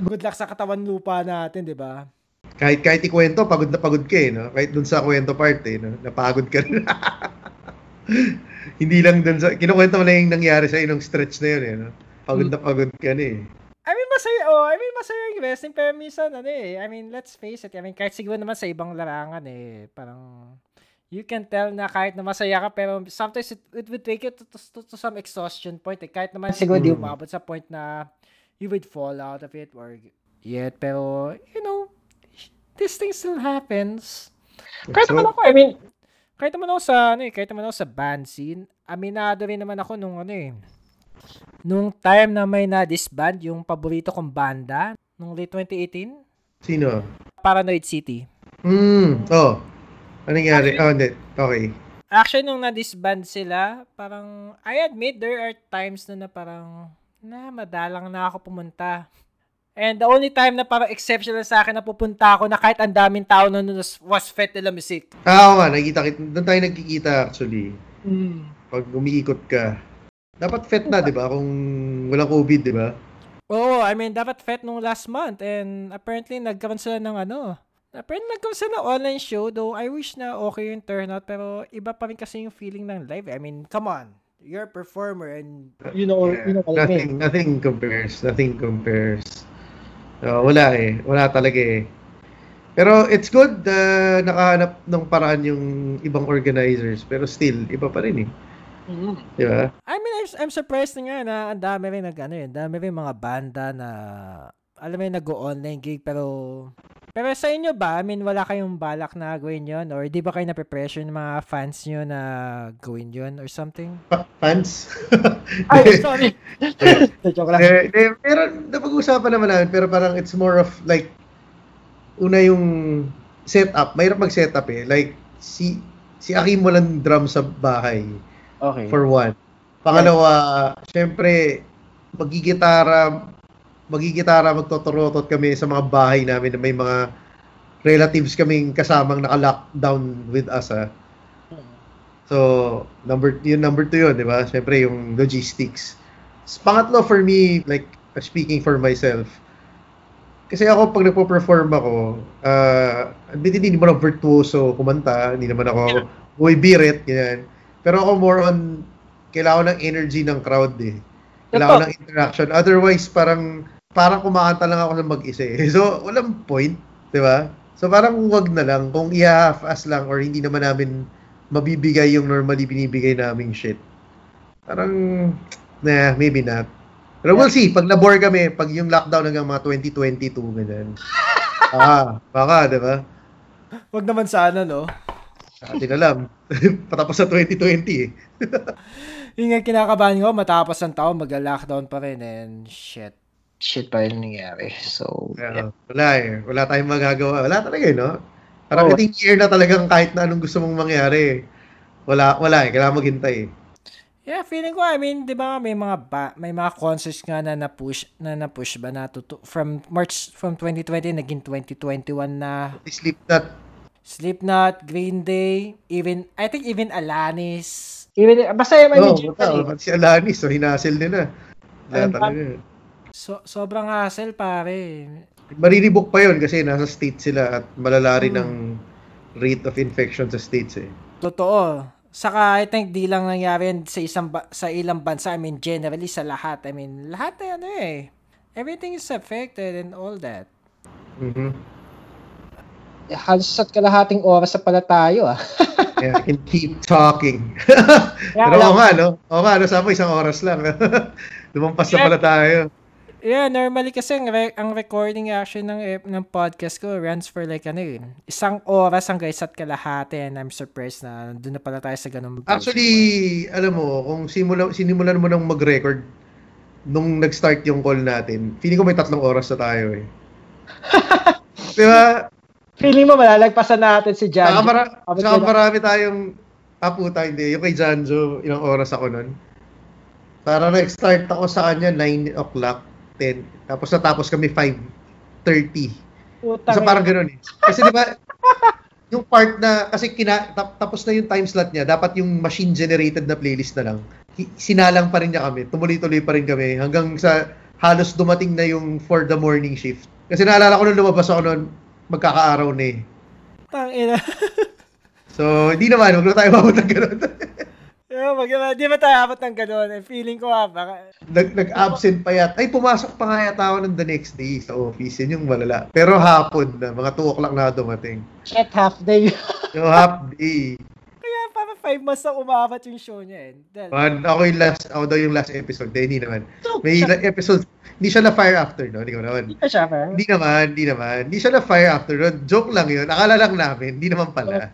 Good luck sa katawan lupa natin, di ba? Kahit kahit ikwento, pagod na pagod ka eh, no? Kahit dun sa kwento part eh, no? Napagod ka rin. Hindi lang dun sa, kinukwento mo na yung nangyari sa inong stretch na yun eh, no? Pagod na pagod ka na eh. I mean, masaya, oh, I mean, masaya yung wrestling, pero minsan, ano eh, I mean, let's face it, I mean, kahit siguro naman sa ibang larangan eh, parang, you can tell na kahit na masaya ka, pero sometimes it, it would take it to, to, to some exhaustion point eh, kahit naman siguro di Mm. umabot sa point na you would fall out of it or yet, pero, you know, this thing still happens. Kahit naman ako, I mean, Kahit naman ako sa, ano eh, kahit naman ako sa band scene, aminado rin naman ako nung ano eh, nung time na may na-disband yung paborito kong banda, nung late 2018, Sino? Paranoid City. Hmm, oh. Ano nangyari? Oh, hindi. Okay. Actually, nung na-disband sila, parang, I admit, there are times na na parang, na, madalang na ako pumunta. And the only time na parang exceptional sa akin na pupunta ako na kahit ang daming tao na nun was, Fete de la Musique. Ah, oo nga, nakikita kita. Doon tayo nagkikita actually. mm, Pag umiikot ka. Dapat fet na, di ba? Kung walang COVID, di ba? Oo, I mean, dapat Fete nung last month. And apparently, nagkaroon sila ng ano, Pero nagkaroon sila ng online show, though I wish na okay yung turnout, pero iba pa rin kasi yung feeling ng live. I mean, come on. You're a performer and You know, Yeah, you know what I nothing, mean. nothing compares. Nothing compares. So, wala eh. Wala talaga eh. Pero it's good na nakahanap ng paraan yung ibang organizers. Pero still, iba pa rin eh. Mhm. Di ba? I mean, I'm, I'm surprised nga na ang dami rin nag, ano yun, dami rin mga banda na, alam mo yun, nag-online gig, pero, pero sa inyo ba, I mean, wala kayong balak na gawin yun? Or di ba kayo nape-pressure ng mga fans nyo na gawin yun or something? Pa- fans? Ay, sorry. Joke lang. Eh, eh, pero napag-usapan naman namin, pero parang it's more of like, una yung setup. Mahirap mag-setup eh. Like, si si Akim walang drum sa bahay. Okay. For one. Pangalawa, syempre, magigitara, magigitara, magtotorotot kami sa mga bahay namin na may mga relatives kaming kasamang naka-lockdown with us, ah. So, number, yun number two yun, di ba? Syempre, yung logistics. Pangatlo for me, like, speaking for myself, kasi ako, pag nagpo-perform ako, uh, hindi, hindi naman ako virtuoso kumanta, hindi naman ako boy birit, ganyan. Pero ako more on, kailangan ng energy ng crowd eh. Kailangan ng interaction. Otherwise, parang, parang kumakanta lang ako ng mag-isa eh. So, walang point, di ba? So, parang wag na lang. Kung i-half-ass lang or hindi naman namin mabibigay yung normally binibigay naming shit. Parang, nah, maybe not. Pero we'll see. Pag nabore kami, pag yung lockdown hanggang mga 2022, ganyan. ah, baka, di ba? Wag naman sana, no? Sa atin alam. Patapos sa 2020 eh. Yung nga kinakabahan ko, matapos ang taon, mag-lockdown pa rin and shit. Shit pa rin nangyari. So, Kaya, wala eh. Wala tayong magagawa. Wala talaga eh, no? Parang Oh. oh. year na talagang kahit na anong gusto mong mangyari. Wala, wala eh. Kailangan maghintay eh. Yeah, feeling ko, I mean, 'di ba, may mga ba, may mga concerts nga na na-push na na-push ba na to, from March from 2020 naging 2021 na Slipknot. Slipknot, Green Day, even I think even Alanis. even, basta yung may No, medyo oh, si Alanis, so hinasil nila. Wala talaga. So, sobrang hassle pare. Mariribok pa yon kasi nasa state sila at malala rin ang rate of infection sa states eh. Totoo. Saka I think di lang nangyari yan sa isang ba- sa ilang bansa, I mean generally sa lahat. I mean, lahat ay ano eh. Everything is affected and all that. Mhm. halos at kalahating oras sa pala tayo ah. Yeah, I can keep talking. Pero alam- oo nga, no? Oo nga, no? Sabi isang oras lang. Lumampas na pala tayo. Yeah, normally kasi ang, re- ang recording action ng ng podcast ko runs for like ano yun, isang oras hanggang isa't kalahati and I'm surprised na doon na pala tayo sa ganun. Actually, alam mo, kung simula, sinimulan mo nang mag-record nung nag-start yung call natin, feeling ko may tatlong oras na tayo eh. Di ba? Feeling mo malalagpasan natin si Saka, Jan. mara- saka marami tayong, ah puta, hindi. Yung kay Janjo, ilang oras ako nun. Para nag-start ako sa kanya 9 o'clock, 10. Tapos natapos kami 5.30. Putang So parang gano'n eh. Kasi di ba, yung part na, kasi kina, tap- tapos na yung time slot niya, dapat yung machine-generated na playlist na lang. Sinalang pa rin niya kami, tumuloy-tuloy pa rin kami, hanggang sa halos dumating na yung for the morning shift. Kasi naalala ko nung lumabas ako noon, magkakaaraw na eh. Tangina. So, hindi naman, huwag na tayo mabot ng yeah, mag- di ba tayo abot ng ganun? Eh, feeling ko ah, baka, Nag, nag-absent pa yata. Ay, pumasok pa nga yata ako ng the next day sa office. Yun yung malala. Pero hapon na, mga 2 o'clock na dumating. Shit, half day. Yung half day. kaya para 5 months na umabot yung show niya eh. Dahil, Man, ako yung last, ako daw yung last episode. Di, hindi naman. May la- episode, hindi siya na fire after, no? Hindi ko naman. Hindi siya, pero. Hindi naman, hindi naman. Hindi siya na fire after, no? Joke lang yun. Akala lang namin, hindi naman pala.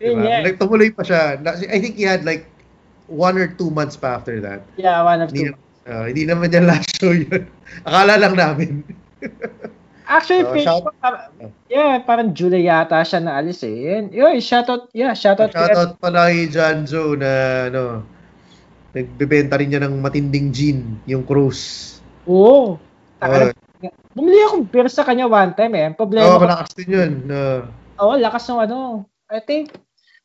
Yun Diba? nga. Like, tumuloy pa siya. Na- I think he had like one or two months pa after that. Yeah, one Hindi, two. uh, hindi naman niya last show yun. Akala lang namin. Actually, Oh, feeling shout- ko, parang- yeah, parang July yata siya naalis eh. Yun, yun shoutout, yeah, shoutout. Shoutout pala kay John Joe na ano, nagbebenta rin niya ng matinding gin, yung cruise. Oo. Oo, Bumili akong beer sa kanya one time eh. Oh, problema ko, malakas din yun. Uh, Oo, lakas ng ano. I think,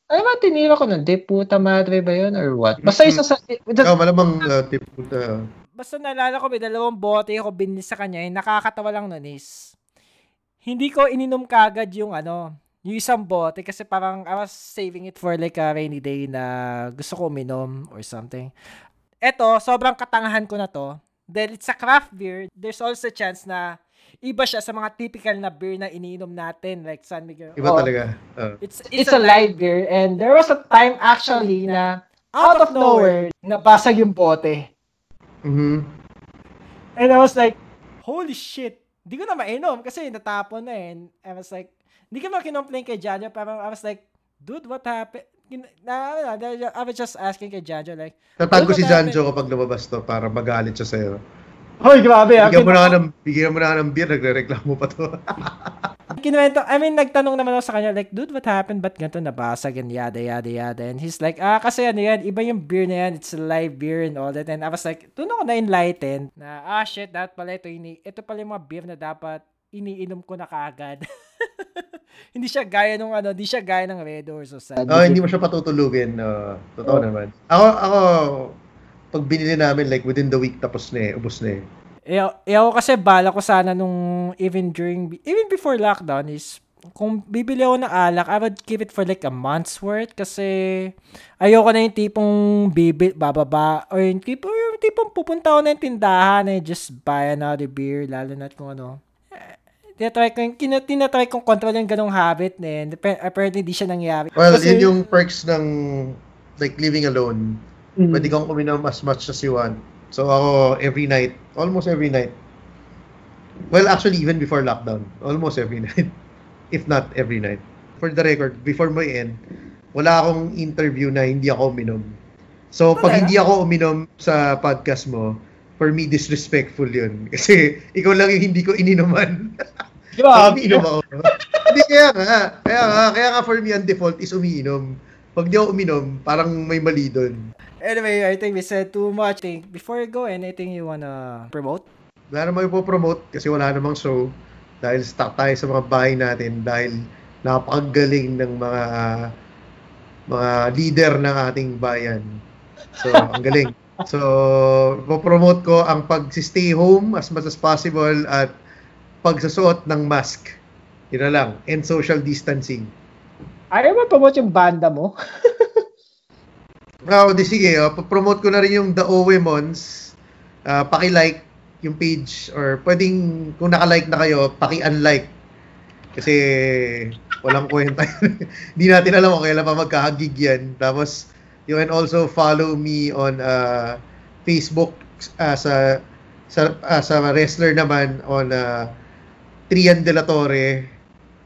ano ba tinira ko nun? De puta madre ba yun or what? Basta isa sa... oh, malamang uh, tip. Uh, basta naalala ko may dalawang bote ako binili sa kanya, yung nakakatawa lang nun is, hindi ko ininom kagad yung ano, yung isang bote kasi parang I was saving it for like a rainy day na gusto ko uminom or something. Eto, sobrang katangahan ko na to. Dahil it's a craft beer, there's also a chance na iba siya sa mga typical na beer na iniinom natin like San Miguel. Iba Oh. talaga. Uh, It's, It's a light beer and there was a time actually na out of nowhere, nabasag yung bote. mhm. And I was like, holy shit. Hindi ko na mainom kasi natapon na eh. And I was like, hindi ko na kinomplain kay Janjo. Parang I was like, dude, what happened? Kin- Na, I was just asking kay Janjo like, Tatago Ano si Janjo kapag lumabas to para magalit siya sa'yo. Hoy, grabe. ah. Bigyan mo na ng, bigyan mo na ng beer, nagre-reklamo pa to. kinuwento, I mean, nagtanong naman ako sa kanya, like, dude, what happened? Ba't ganito nabasag and yada, yada, yada. And he's like, ah, kasi ano yan, iba yung beer na yan, it's a live beer and all that. And I was like, doon ako na-enlighten na, ah, shit, dapat pala ito, ini, ito pala yung mga beer na dapat iniinom ko na kaagad. hindi siya gaya nung ano, hindi siya gaya ng Red Horse o sa... Oh, hindi mo siya patutulugin. Uh, totoo Oh. naman. Ako, ako, pag binili namin, like, within the week, tapos na eh, ubos na eh. Eh, eh, ako kasi bala ko sana nung even during even before lockdown is kung bibili ako ng alak, I would keep it for like a month's worth kasi ayoko na yung tipong bibi, bababa or yung tipong, yung tipong pupunta ako na yung tindahan and just buy another beer lalo na kung ano. Eh, Tinatry ko kina- tinatry kong control yung ganong habit and apparently di siya nangyari. Well, Kasi- yun yung perks ng, like, living alone. Mm. Pwede kang uminom as much as you want. So, ako, every night, almost every night. Well, actually, even before lockdown, almost every night. If not every night. For the record, before mo end, wala akong interview na hindi ako uminom. So, pag Talaga? hindi ako uminom sa podcast mo, for me, disrespectful yun. Kasi, ikaw lang yung hindi ko ininuman. Grabe. umiinom ako. hindi, kaya nga. Kaya nga, kaya nga for me, ang default is umiinom. Pag di ako uminom, parang may mali doon. Anyway, I think we said too much. Think before you go, anything you wanna promote? Wala namang ipopromote kasi wala namang show. Dahil stuck tayo sa mga bahay natin dahil napakagaling ng mga mga leader ng ating bayan. So, ang galing. So, ipopromote ko ang pag-stay home as much as possible at pagsusuot ng mask. Yun na lang. And social distancing. Ayaw mo promote yung banda mo? Oh, di sige, oh, promote ko na rin yung The Owemons. Uh, paki-like yung page or pwedeng kung naka-like na kayo, paki-unlike. Kasi walang kwenta. Hindi natin alam kung kailan pa magkakagig yan. Tapos, you can also follow me on uh, Facebook as a sa, as a wrestler naman on uh, Trian De La Torre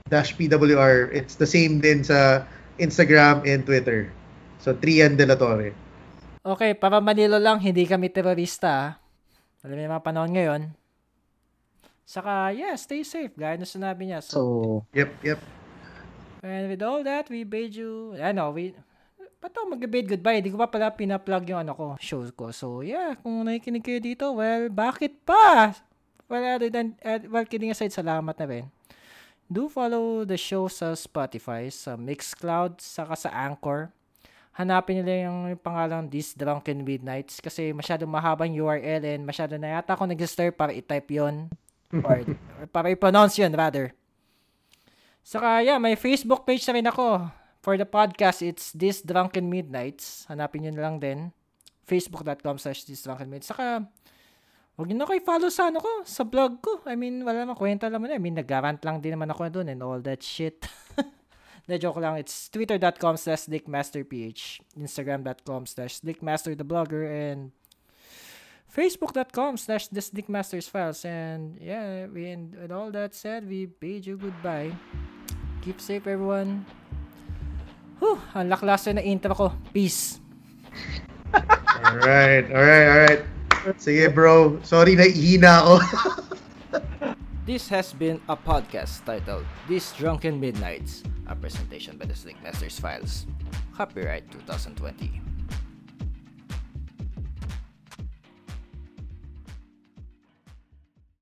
dash PWR. It's the same din sa Instagram and Twitter. So, Trian De La Torre. Okay, para Manilo lang, hindi kami terorista. ah. Alam mo yung mga panahon ngayon. Saka, yeah, stay safe. Gaya na sinabi niya. So, So, Yep, yep. and with all that, we bade you, ano, we, ba't ako mag-bade goodbye? Hindi ko pa pala pina-plug yung ano ko, show ko. So, yeah, kung nakikinig kayo dito, well, bakit pa? Well, other than, uh, well, kidding aside, salamat na rin. Do follow the show sa Spotify, sa Mixcloud, saka sa Anchor. Hanapin nila yung, yung pangalang These Drunken Midnights kasi masyadong mahabang URL and masyado na yata ako nag-stir para i-type yon or, or para i-pronounce yun rather. Saka yeah, may Facebook page na rin ako. For the podcast, it's This Drunken Midnights. Hanapin nyo na lang din. Facebook.com slash This Drunken Midnights. Saka, huwag nyo na kayo follow sa ano ko, sa blog ko. I mean, wala naman kwenta naman. I mean, nag-rant lang din naman ako doon and all that shit. Na joke lang. It's twitter.com slash dickmasterph, instagram.com slash dickmastertheblogger, and facebook.com slash this dickmasters files. And yeah, we, and with all that said, we bid you goodbye. Keep safe, everyone. Whew, ang laklaso na intro ko. Peace. Alright, alright, alright. Sige bro, sorry na ihina ako. This has been a podcast titled These Drunken Midnights, a presentation by the Slick Masters Files. Copyright 2020.